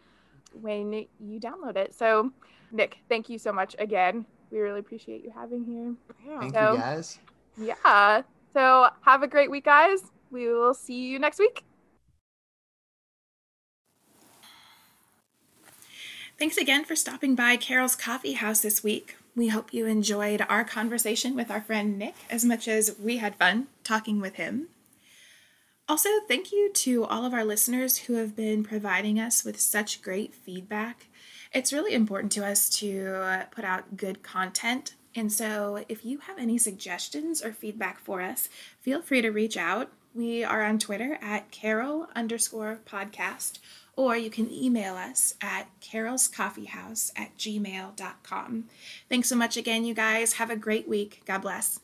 when you download it. So, Nick, thank you so much again. We really appreciate you having here. Thank So- you guys. Yeah. So, have a great week, guys. We will see you next week. Thanks again for stopping by Carol's Coffee House this week. We hope you enjoyed our conversation with our friend Nick as much as we had fun talking with him. Also, thank you to all of our listeners who have been providing us with such great feedback. It's really important to us to put out good content. And so, if you have any suggestions or feedback for us, feel free to reach out. We are on Twitter at Carol underscore podcast, or you can email us at carolscoffeehouse at gmail.com. Thanks so much again, you guys. Have a great week. God bless.